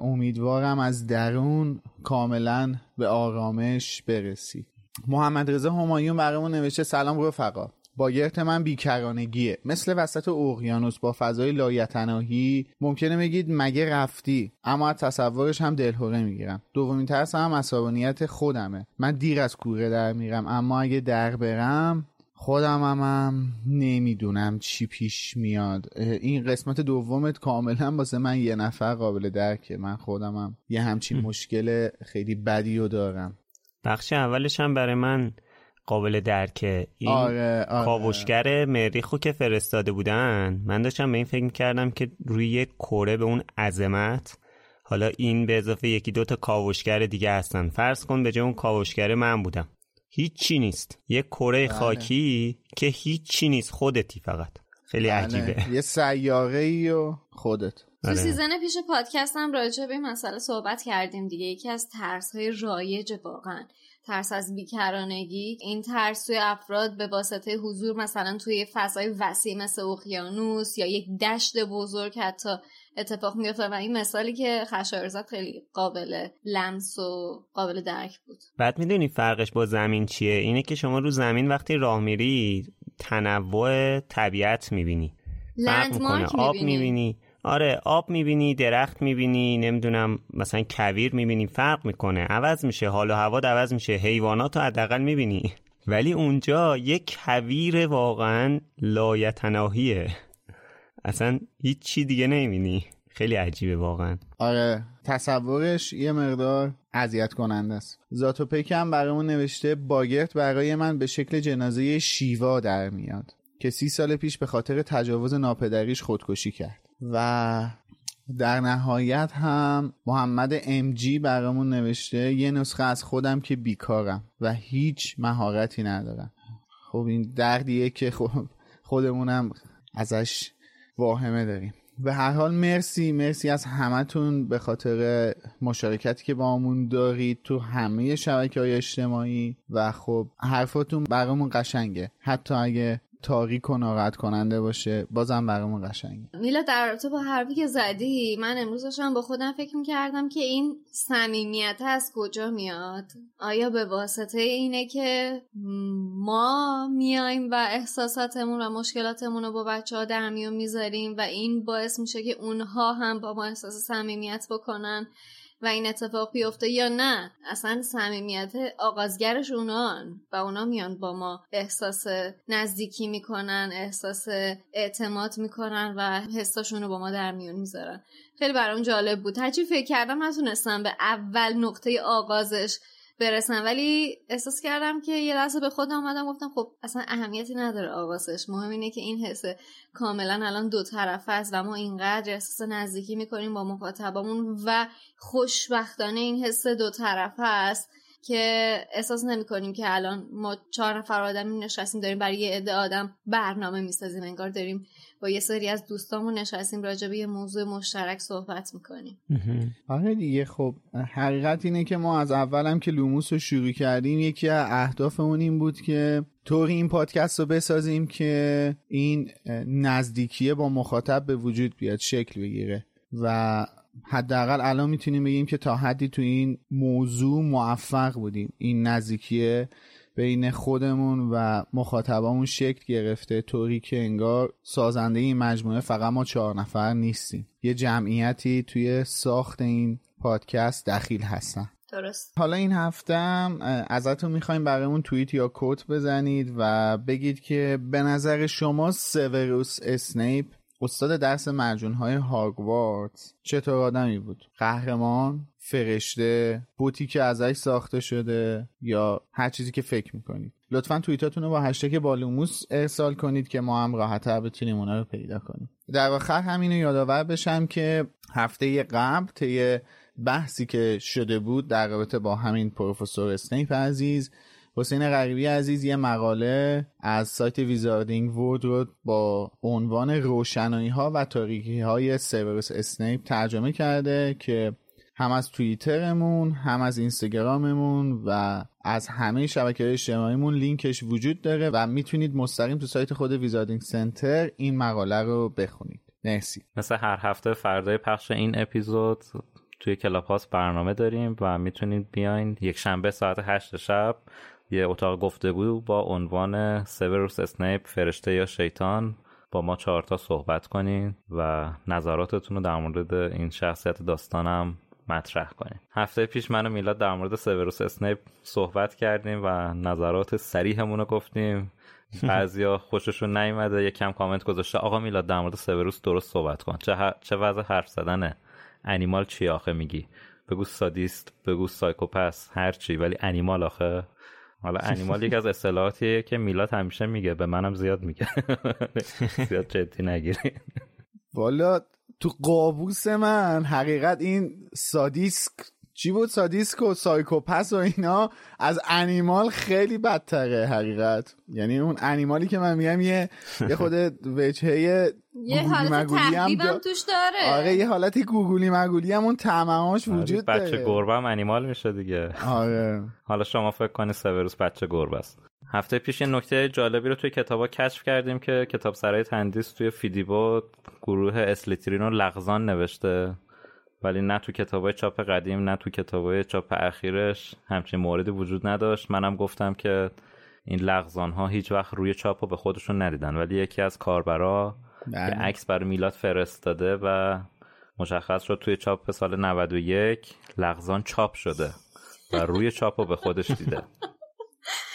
[SPEAKER 5] امیدوارم از درون کاملا به آرامش برسی. محمد رضا همایون برامون نوشته سلام رفقا. بایرت من بیکرانگیه. مثل وسط اقیانوس با فضای لایتناهی ممکنه بگید مگه رفتی اما از تصورش هم دلهوره می‌گیرم. دومین ترس هم عصبانیت خودمه. من دیر از کوره در میرم اما اگه در برم خودم هم, هم نمی‌دونم چی پیش میاد. این قسمت دومت کاملا واسه من یه نفر قابل درکه. من خودم هم یه همچین مشکل خیلی بدی رو دارم.
[SPEAKER 2] بخش اولش هم برای من قابل درکه. این
[SPEAKER 5] آره، آره.
[SPEAKER 2] کاوشگر مریخو که فرستاده بودن. من داشتم به این فکر کردم که روی یک کره به اون عظمت. حالا این به اضافه یکی دوتا کاوشگر دیگه هستن. فرض کن به جای اون کاوشگر من بودم. هیچی نیست. یه کره
[SPEAKER 5] بله.
[SPEAKER 2] خاکی که هیچی نیست. خودتی فقط. خیلی عجیبه.
[SPEAKER 5] بله. یه سیاره ای و خودت.
[SPEAKER 6] تو
[SPEAKER 2] آره.
[SPEAKER 6] season پیش پادکست هم راجع به این مسئله صحبت کردیم دیگه. یکی از ترس های رایج واقعا. ترس از بیکرانگی. این ترس توی افراد به واسطه حضور مثلا توی فضای وسیع مثل اقیانوس یا یک دشت بزرگ حتی اتفاق میفته و این مثالی که خشایار زد خیلی قابل لمس و قابل درک بود.
[SPEAKER 2] بعد می‌دونی فرقش با زمین چیه؟ اینه که شما رو زمین وقتی راه میری تنوع طبیعت می‌بینی.
[SPEAKER 6] لندمارک
[SPEAKER 2] آب
[SPEAKER 6] می‌بینی.
[SPEAKER 2] می‌بینی. آره آب می‌بینی درخت می‌بینی نمی‌دونم مثلا کویر می‌بینی. فرق می‌کنه. عوض میشه. حال و هوا عوض میشه. حیوانات رو حداقل می‌بینی. ولی اونجا یک کویر واقعا لایتناهیه. اصلا هیچ چی دیگه نمی‌بینی. خیلی عجیبه واقعا.
[SPEAKER 5] آره تصورش یه مقدار اذیت کننده است. زاتوپک هم برامون نوشته باگرت برای من به شکل جنازه شیوا در میاد که سی سال پیش به خاطر تجاوز ناپدریش خودکشی کرد. و در نهایت هم محمد امجی برامون نوشته یه نسخه از خودم که بیکارم و هیچ مهارتی ندارم. خب این دردیه که خب خودمونم ازش واهمه داریم. به هر حال مرسی مرسی از همتون به خاطر مشارکتی که با همون دارید تو همه شبکه های اجتماعی. و خب حرفاتون برامون قشنگه. حتی اگه تاریک و ناراحت کننده باشه بازم برامون قشنگه.
[SPEAKER 6] میلا در رابطه با حرفی که زدی من امروز داشتم با خودم فکر می‌کردم که این صمیمیت از کجا میاد؟ آیا به واسطه اینه که ما میایم و احساساتمون و مشکلاتمون رو با بچه ها در میون می‌ذاریم و این باعث میشه که اونها هم با ما احساس صمیمیت بکنن؟ و این اتفاق بیفته یا نه اصلا صمیمیت آغازگرش اونان و اونا میان با ما احساس نزدیکی می‌کنن احساس اعتماد می‌کنن و حساشون رو با ما در میون می‌ذارن. خیلی برام جالب بود. هرچی فکر کردم نتونستم به اول نقطه آغازش برسن ولی احساس کردم که یه لحظه به خودم اومدم گفتم خب اصلا اهمیتی نداره آواسش. مهم اینه که این حس کاملا الان دو طرفه است و ما اینقدر احساس نزدیکی می‌کنیم با مخاطبامون و خوشبختانه این حس دو طرفه است که احساس نمی کنیم که الان ما چهار نفر آدمی نشستیم داریم برای یه عده آدم برنامه می‌سازیم انگار داریم با یه سری از دوستامون نشستیم راجع به یه موضوع مشترک صحبت می‌کنیم.
[SPEAKER 5] آره دیگه خب حقیقت اینه که ما از اولم که لوموس رو شروع کردیم یکی از اهدافمون این بود که طوری این پادکست رو بسازیم که این نزدیکیه با مخاطب به وجود بیاد شکل بگیره. و حداقل الان می‌تونیم بگیم که تا حدی تو این موضوع موفق بودیم. این نزدیکیه بین خودمون و مخاطبامون شکل گرفته طوری که انگار سازنده این مجموعه فقط ما چهار نفر نیستیم. یه جمعیتی توی ساخت این پادکست دخیل هستن.
[SPEAKER 6] درست.
[SPEAKER 5] حالا این هفته ازتون می‌خوایم برامون توییت یا کوت بزنید و بگید که به نظر شما سیوروس اسنیپ استاد درس های هاگوارتس چطور آدمی بود؟ قهرمان فرشته بوتی که ازش ساخته شده یا هر چیزی که فکر می‌کنید؟ لطفا توییتاتون رو با هشتگ بالوموس ارسال کنید که ما هم راحتتر بتونیم اونا رو پیدا کنیم. در آخر همینو یادآور بشم که هفته قبل طی بحثی که شده بود در رابطه با همین پروفسور اسنیپ عزیز حسین غریبی عزیز یه مقاله از سایت Wizarding World رو با عنوان روشنایی ها و تاریکی های سیوروس اسنیپ ترجمه کرده که هم از توییترمون هم از اینستاگراممون و از همه شبکه اجتماعیمون لینکش وجود داره و می‌تونید مستقیم تو سایت خود Wizarding Center این مقاله رو بخونید. مرسی.
[SPEAKER 3] مثل هر هفته فردای پخش این اپیزود توی کلاب برنامه داریم و می‌تونید بیاین یک شنبه ساعت هشت شب یه اتاق گفتگو با عنوان سیوروس اسنیپ فرشته یا شیطان. با ما چهارتا صحبت کنین و نظراتتون رو در مورد این شخصیت داستانم مطرح کنیم هفته پیش من و میلاد در مورد سیوروس اسنیپ صحبت کردیم و نظرات صریحمون رو گفتیم. بعضیا خوششون نیومده یه کم کامنت گذاشته. آقا میلاد در مورد سیوروس درست صحبت کن. چه, چه وضع حرف زدنه animal چی آخه میگی؟ بگو سادیست بگو سایکوپس هر چی. ولی animal آخه؟ حالا animal یک از اصطلاحاتیه که میلاد همیشه میگه به منم زیاد میگه. زیاد جدی نگیری
[SPEAKER 5] والا تو قاموس من حقیقت این سادیسک چی بود؟ سادیسک و سایکوپس و اینا. از انیمال خیلی بدتره حقیقت. یعنی اون انیمالی که من میگم یه یه خود وجهه
[SPEAKER 6] یه حالت تقریبا توش داره.
[SPEAKER 5] آره یه حالت گوگولی مگولی هم اون تعمهاش آره، وجود
[SPEAKER 3] داره. بچه گربه هم انیمال میشه دیگه.
[SPEAKER 5] آره.
[SPEAKER 3] حالا شما فکر کنی سوروس بچه گربه است. هفته پیش یه نکته جالبی رو توی کتابا کشف کردیم که کتاب سرای تندیس توی فیدیبو گروه اسلیترین رو لغزان نوشته. ولی نه تو کتابای چاپ قدیم نه تو کتابای چاپ اخیرش همچین موردی وجود نداشت. منم گفتم که این لغزان ها هیچ وقت روی چاپ رو به خودشون ندیدن. ولی یکی از کاربرا بله. عکس برای میلاد فرستاده و مشخص شد توی چاپ سال 91 لغزان چاپ شده و روی چاپ رو به خودش دیده.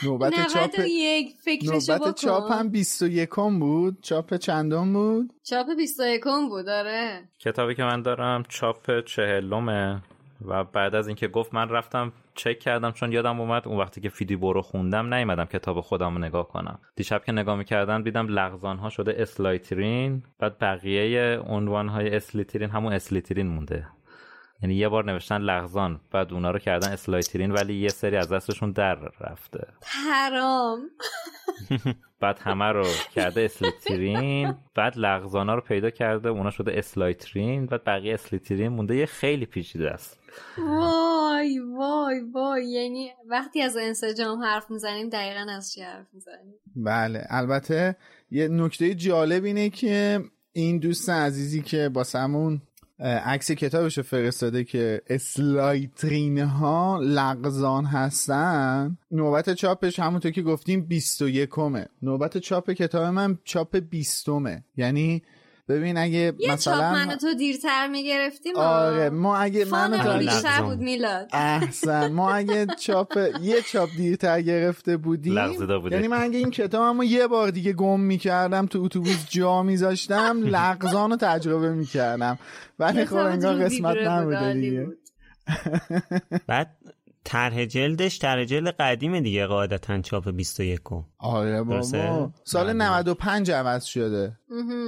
[SPEAKER 5] نوبت چاپ
[SPEAKER 6] یک
[SPEAKER 5] نوبت چاپ هم 21 بود. چاپ چندم بود؟
[SPEAKER 6] چاپ 21 بود داره
[SPEAKER 3] کتابی که من دارم چاپ چهلمه و بعد از اینکه گفت من رفتم چک کردم چون یادم اومد اون وقتی که فیدی برو خوندم نیومدم کتاب خودم رو نگاه کنم. دیشب که نگاه می‌کردم دیدم لغزان ها شده اسلایترین بعد بقیه عنوان های اسلیترین همون اسلیترین مونده. یعنی یه بار نوشتن لغزان بعد اونا رو کردن اسلایترین ولی یه سری از دستشون در رفته.
[SPEAKER 6] حرام.
[SPEAKER 3] بعد همه رو کرده اسلیترین بعد لغزان ها رو پیدا کرده اونا شده اسلایترین بعد بقیه اسلیترین مونده یه خیلی پیچیده است.
[SPEAKER 6] وای وای وای. یعنی وقتی از انسجام حرف می‌زنیم دقیقا از چی حرف می‌زنیم؟
[SPEAKER 5] بله البته یه نکته جالب اینه که این دوست عزیزی که با سمون عکس کتابش فرستاده که اسلایترین ها لغزان هستن. نوبت چاپش همونطور که گفتیم 21 نوبت چاپ کتاب من چاپ 20 یعنی ببین اگه
[SPEAKER 6] یه
[SPEAKER 5] مثلا
[SPEAKER 6] چاپ منو تو دیرتر می‌گرفتیم
[SPEAKER 5] آره ما اگه
[SPEAKER 6] منو بیشتر بود میلاد.
[SPEAKER 5] احسن ما اگه چاپ یه چاپ دیرتر گرفته بودیم یعنی من اگه این کتابمو یه بار دیگه گم می‌کردم تو اتوبوس جا میذاشتم لغزان رو تجربه می‌کردم. ولی خب انگار قسمت نبوده دیگه.
[SPEAKER 2] بعد طرح جلدش طرح جلد قدیمه دیگه قاعدتا چاپ 21
[SPEAKER 5] آره بابا. سال 95 عوض شده.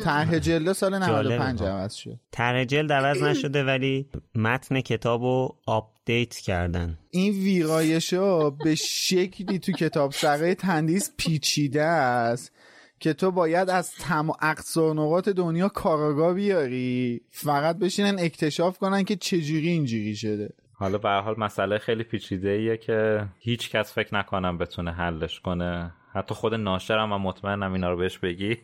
[SPEAKER 5] طرح جلد سال 95 عوض شد.
[SPEAKER 2] طرح جلد عوض نشده ولی متن کتابو آپدیت کردن.
[SPEAKER 5] این ویرایشا به شکلی تو کتابسرای تندیس پیچیده است که تو باید از اقصی نقاط دنیا کاراگاه بیاری. فقط بشینن اکتشاف کنن که چجوری اینجوری شده.
[SPEAKER 3] حالا به حال مسئله خیلی پیچیده ایه که هیچ کس فکر نکنم بتونه حلش کنه. حتی خود ناشرم و مطمئنم اینا رو بهش بگی.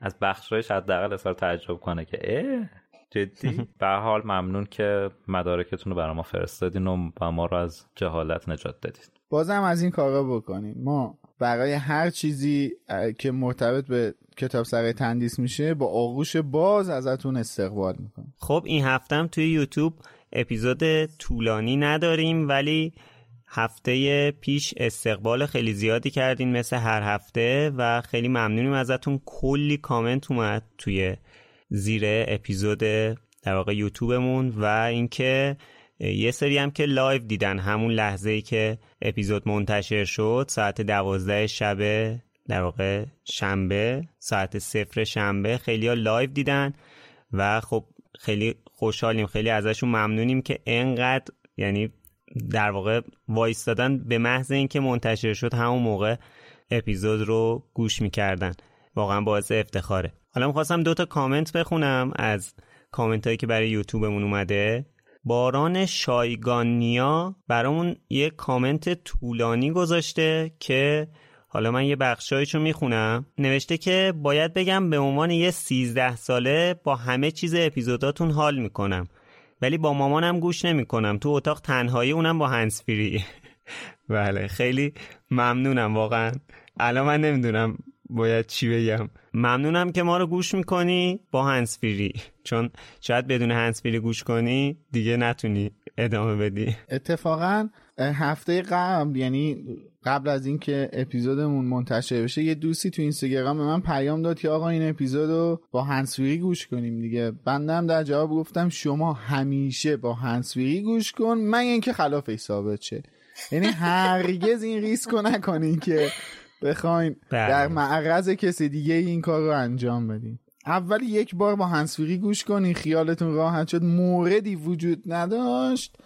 [SPEAKER 3] از بخشایش حداقل اظهار تعجب کنه که اه جدی؟ به حال ممنون که مدارکتون رو برای ما فرستادین و ما رو از جهالت نجات دادید
[SPEAKER 5] بازم از این کارا بکنیم. ما برای هر چیزی که مرتبط به کتاب سرای تندیس میشه با آغوش باز ازتون استقبال می‌کنیم.
[SPEAKER 2] خب این هفتم توی یوتیوب اپیزود طولانی نداریم ولی هفته پیش استقبال خیلی زیادی کردین مثل هر هفته و خیلی ممنونیم ازتون. کلی کامنت اومد توی زیر اپیزود در واقع یوتیوبمون و اینکه یه سری هم که live دیدن همون لحظه ای که اپیزود منتشر شد ساعت دوازده شب در واقع شنبه ساعت صفر شنبه خیلی ها live دیدن و خب خیلی خوشحالیم. خیلی ازشون ممنونیم که انقدر یعنی در واقع وایستادن به محض اینکه منتشر شد همون موقع اپیزود رو گوش می‌کردن. واقعا باعث افتخاره. حالا می‌خواستم دوتا کامنت بخونم از کامنت هایی که برای یوتیوبمون اومده. باران شایگانیا برامون یه کامنت طولانی گذاشته که حالا من یه بخشایشو می‌خونم. نوشته که باید بگم به عنوان یه سیزده ساله با همه چیز اپیزوداتون حال می‌کنم. ولی با مامانم گوش نمی‌کنم. تو اتاق تنهایی اونم با هنسفیری بله خیلی ممنونم واقعا. الان من نمی‌دونم باید چی بگم. ممنونم که ما رو گوش می‌کنی با هنسفیری چون شاید بدون هنسفیری گوش کنی دیگه نتونی ادامه بدی.
[SPEAKER 5] اتفاقا هفته قبل یعنی قبل از اینکه اپیزودمون منتشر بشه یه دوستی تو اینستاگرام به من پیام داد که آقا این اپیزود رو با هنسفیری گوش کنیم دیگه. بندم در جواب گفتم شما همیشه با هنسفیری گوش کن من اینکه خلافش ثابت شه. یعنی هرگز این ریسک رو نکنین که بخواین در معرض کسی دیگه این کار رو انجام بدین. اول یک بار با هنسفیری گوش کنین خیالتون راحت شد. موردی وجود نداشت.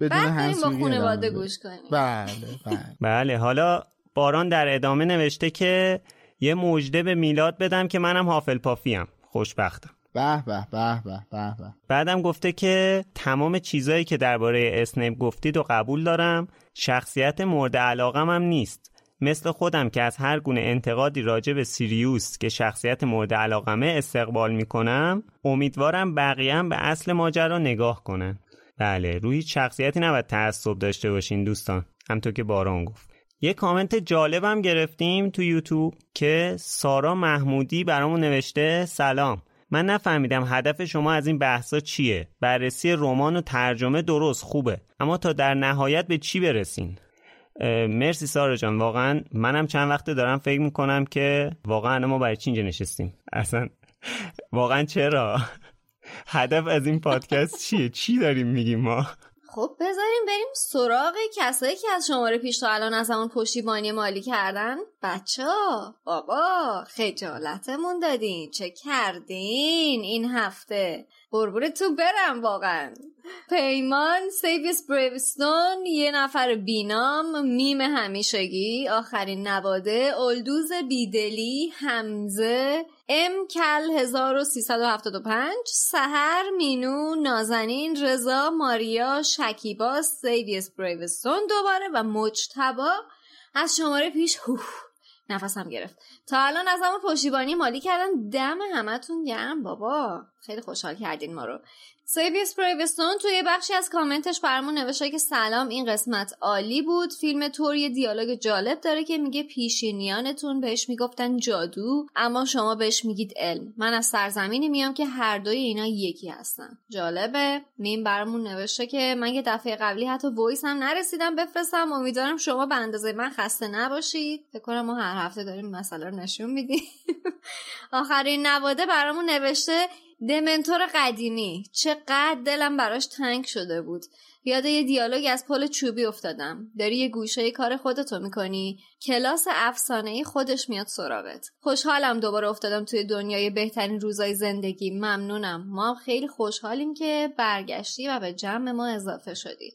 [SPEAKER 5] بدون
[SPEAKER 6] بعد با خانواده گوش کنیم.
[SPEAKER 5] بله بله.
[SPEAKER 2] بله حالا باران در ادامه نوشته که یه مژده به میلاد بدم که منم حافل پافیم خوشبختم.
[SPEAKER 5] به به به به به به.
[SPEAKER 2] بعدم گفته که تمام چیزایی که درباره اسنیپ گفتید و قبول دارم شخصیت مورد علاقم هم نیست. مثل خودم که از هر گونه انتقادی راجع به سیریوس که شخصیت مورد علاقمه استقبال می‌کنم امیدوارم بقیه هم به اصل ماجرا نگاه کنن. بله روی شخصیتی نباید تعصب داشته باشین دوستان. همطور که باران گفت. یه کامنت جالبم گرفتیم تو یوتیوب که سارا محمودی برامون نوشته سلام. من نفهمیدم هدف شما از این بحثا چیه. بررسی رمان و ترجمه درست خوبه. اما تا در نهایت به چی برسین؟ مرسی سارا جان. واقعا منم چند وقته دارم فکر می‌کنم که واقعا ما برای چی اینجا نشستیم؟ اصلا واقعا چرا؟ هدف از این پادکست چیه؟ چی داریم میگیم ما؟
[SPEAKER 6] خب بذاریم بریم سراغ کسایی که از شماره پیش تا الان از همون پشتیبانی مالی کردن. بچه بابا خجالتمون دادین چه کردین این هفته؟ قربونتون برم واقعا. پیمان سیویس بریوستون یه نفر بینام میم همیشگی آخرین نواده الدوز بیدلی همزه ام کل 1375 سهر مینو نازنین رضا ماریا شکیبا سیویس بریوستون دوباره و مجتبا از شماره پیش نفسم گرفت. تا الان از همون پشتیبانی مالی کردن. دم همتون گرم بابا. خیلی خوشحال کردین ما رو. سیویس بریوستون توی بخشی از کامنتش برمون نوشته که سلام این قسمت عالی بود. فیلم ثور یه دیالوگ جالب داره که میگه پیشینیانتون بهش می‌گفتن جادو اما شما بهش میگید علم. من از سرزمینی میام که هر دوی اینا یکی هستن. جالبه؟ میم برمون نوشته که من یه دفعه قبلی حتی voice هم نرسیدم بفرستم. امیدوارم شما به اندازه من خسته نباشید. فکر کنم ما هر هفته داریم مسئله رو نشون میدیم. آخرین نواده برامون نوشته دمنتور قدیمی. چقدر دلم براش تنگ شده بود. یاد یه دیالوگ از پل چوبی افتادم. داری یه گوشه کار خودتو می‌کنی. کلاس افسانه خودش میاد سراغت. خوشحالم دوباره افتادم توی دنیای بهترین روزای زندگی. ممنونم. ما خیلی خوشحالیم که برگشتی و به جمع ما اضافه شدی.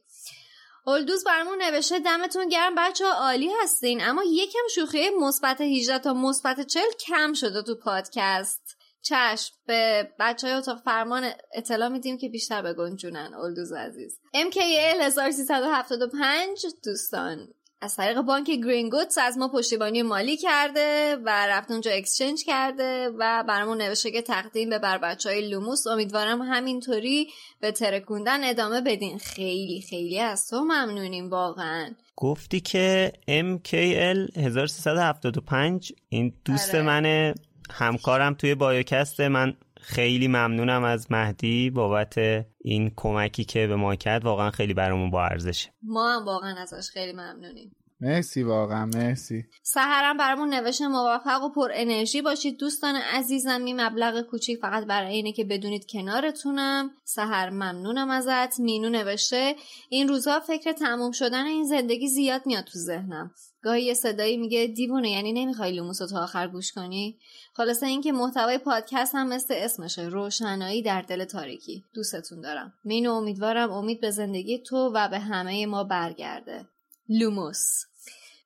[SPEAKER 6] اولدوز برمون نوشته دمتون گرم بچه ها عالی هستین اما یکم شوخی مثبت 18 تا مثبت 40 کم شده تو پادکست. چشم به بچه های اتاق فرمان اطلاع میدیم که بیشتر به گنجونن اولدوز عزیز. MKL 1375 دوستان. از طریق بانک گرین گودز از ما پشتیبانی مالی کرده و رفت اونجا اکسچنج کرده و برامون نوشته که تقدیم به بر بچه های لوموس. امیدوارم همینطوری به ترکوندن ادامه بدین. خیلی خیلی از تو ممنونیم واقعا.
[SPEAKER 2] گفتی که MKL 1375 این دوست
[SPEAKER 6] آره.
[SPEAKER 2] من همکارم توی بایوکست من خیلی ممنونم از مهدی بابت این کمکی که به ما کرد. واقعا خیلی برامون با ارزشه
[SPEAKER 6] ما هم واقعا ازش خیلی ممنونیم.
[SPEAKER 5] مرسی واقعا مرسی.
[SPEAKER 6] سهرم برامون نوشته موفق و پر انرژی باشید. دوستان عزیزم این مبلغ کوچیک فقط برای اینه که بدونید کنارتونم. سهر ممنونم ازت. مینو نوشته این روزها فکر تموم شدن این زندگی زیاد میاد تو ذهنم. گاهی یه صدایی میگه دیوونه یعنی نمی‌خوای لوموس رو تا آخر گوش کنی؟ خلاصه اینکه محتوای پادکست هم مثل اسمشه روشنایی در دل تاریکی. دوستتون دارم. مینو امیدوارم امید به زندگی تو و به همه ما برگرده. لوموس.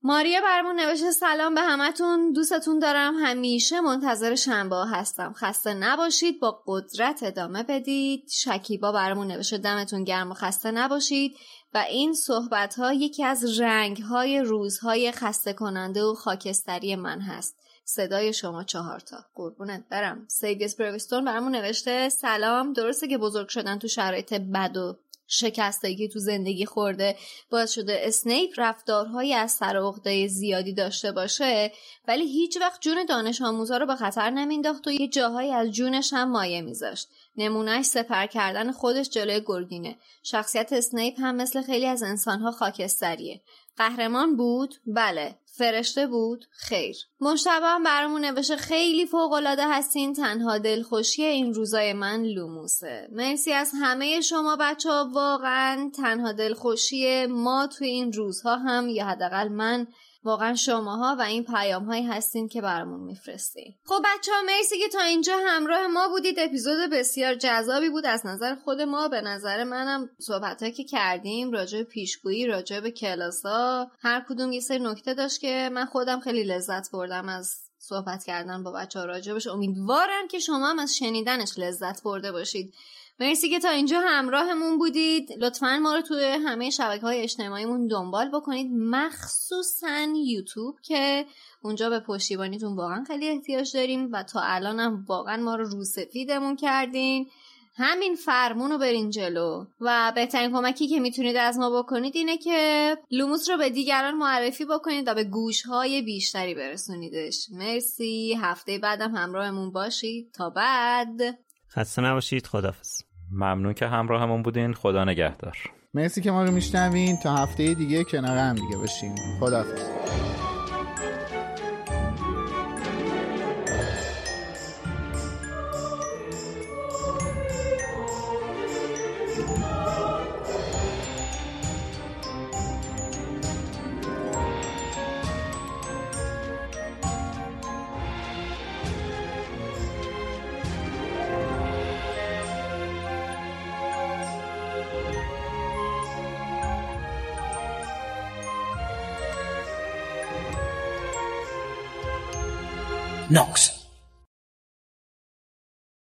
[SPEAKER 6] ماریا برمون نوشته سلام به همتون. دوستتون دارم. همیشه منتظر شنبه هستم. خسته نباشید. با قدرت ادامه بدید. شکیبا برمون نوشته دمتون گرم و خسته نباشید. و این صحبت ها یکی از رنگ های روزهای خسته کننده و خاکستری من هست. صدای شما چهارتا قربونت برم. سیگس برویستون برمون نوشته سلام. درسته که بزرگ شدن تو شرایط بد و شکستایی که تو زندگی خورده. باعث شده اسنیپ رفتارهایی از سر عقده زیادی داشته باشه ولی هیچ وقت جون دانش آموزا رو به خطر نمینداخت و یه جاهایی از جونش هم مایه میذاشت. نمونهش سپر کردن خودش جلوی گرگینه. شخصیت اسنیپ هم مثل خیلی از انسانها خاکستریه. قهرمان بود؟ بله. فرشته بود؟ خیر. مشتبه هم برامون نوشته خیلی فوقالعاده هستین تنها دلخوشی این روزای من لوموسه. مرسی از همه شما بچه ها واقعا تنها دلخوشی ما توی این روزها هم یا حداقل من واقعا شماها و این پیام هایی هستین که برامون میفرستین. خب بچه ها مرسی که تا اینجا همراه ما بودید. اپیزود بسیار جذابی بود. از نظر خود ما به نظر منم صحبت که کردیم راجع به پیشگویی راجع به کلاسا هر کدوم یه سری نکته داشت که من خودم خیلی لذت بردم از صحبت کردن با بچه ها راجبش امیدوارم که شما هم از شنیدنش لذت برده باشید. مرسی که تا اینجا همراهمون بودید. لطفا ما رو توی همه شبکه های اجتماعیمون دنبال بکنید. مخصوصا یوتیوب که اونجا به پشتیبانیتون واقعا خیلی احتیاج داریم و تا الان هم واقعا ما رو روسفیدمون کردین. همین فرمون رو برین جلو. و بهترین کمکی که می‌تونید از ما بکنید اینه که لوموس رو به دیگران معرفی بکنید و به گوش های بیشتری برسونیدش. مرسی. هفته بعدم همراهمون باشید. تا بعد.
[SPEAKER 2] خسته نباشید. خدافظ
[SPEAKER 3] ممنون که همراهمون بودین. خدا نگهدار.
[SPEAKER 5] مرسی که ما رو میشنوین. تا هفته دیگه کنار هم دیگه باشیم. خداحافظ.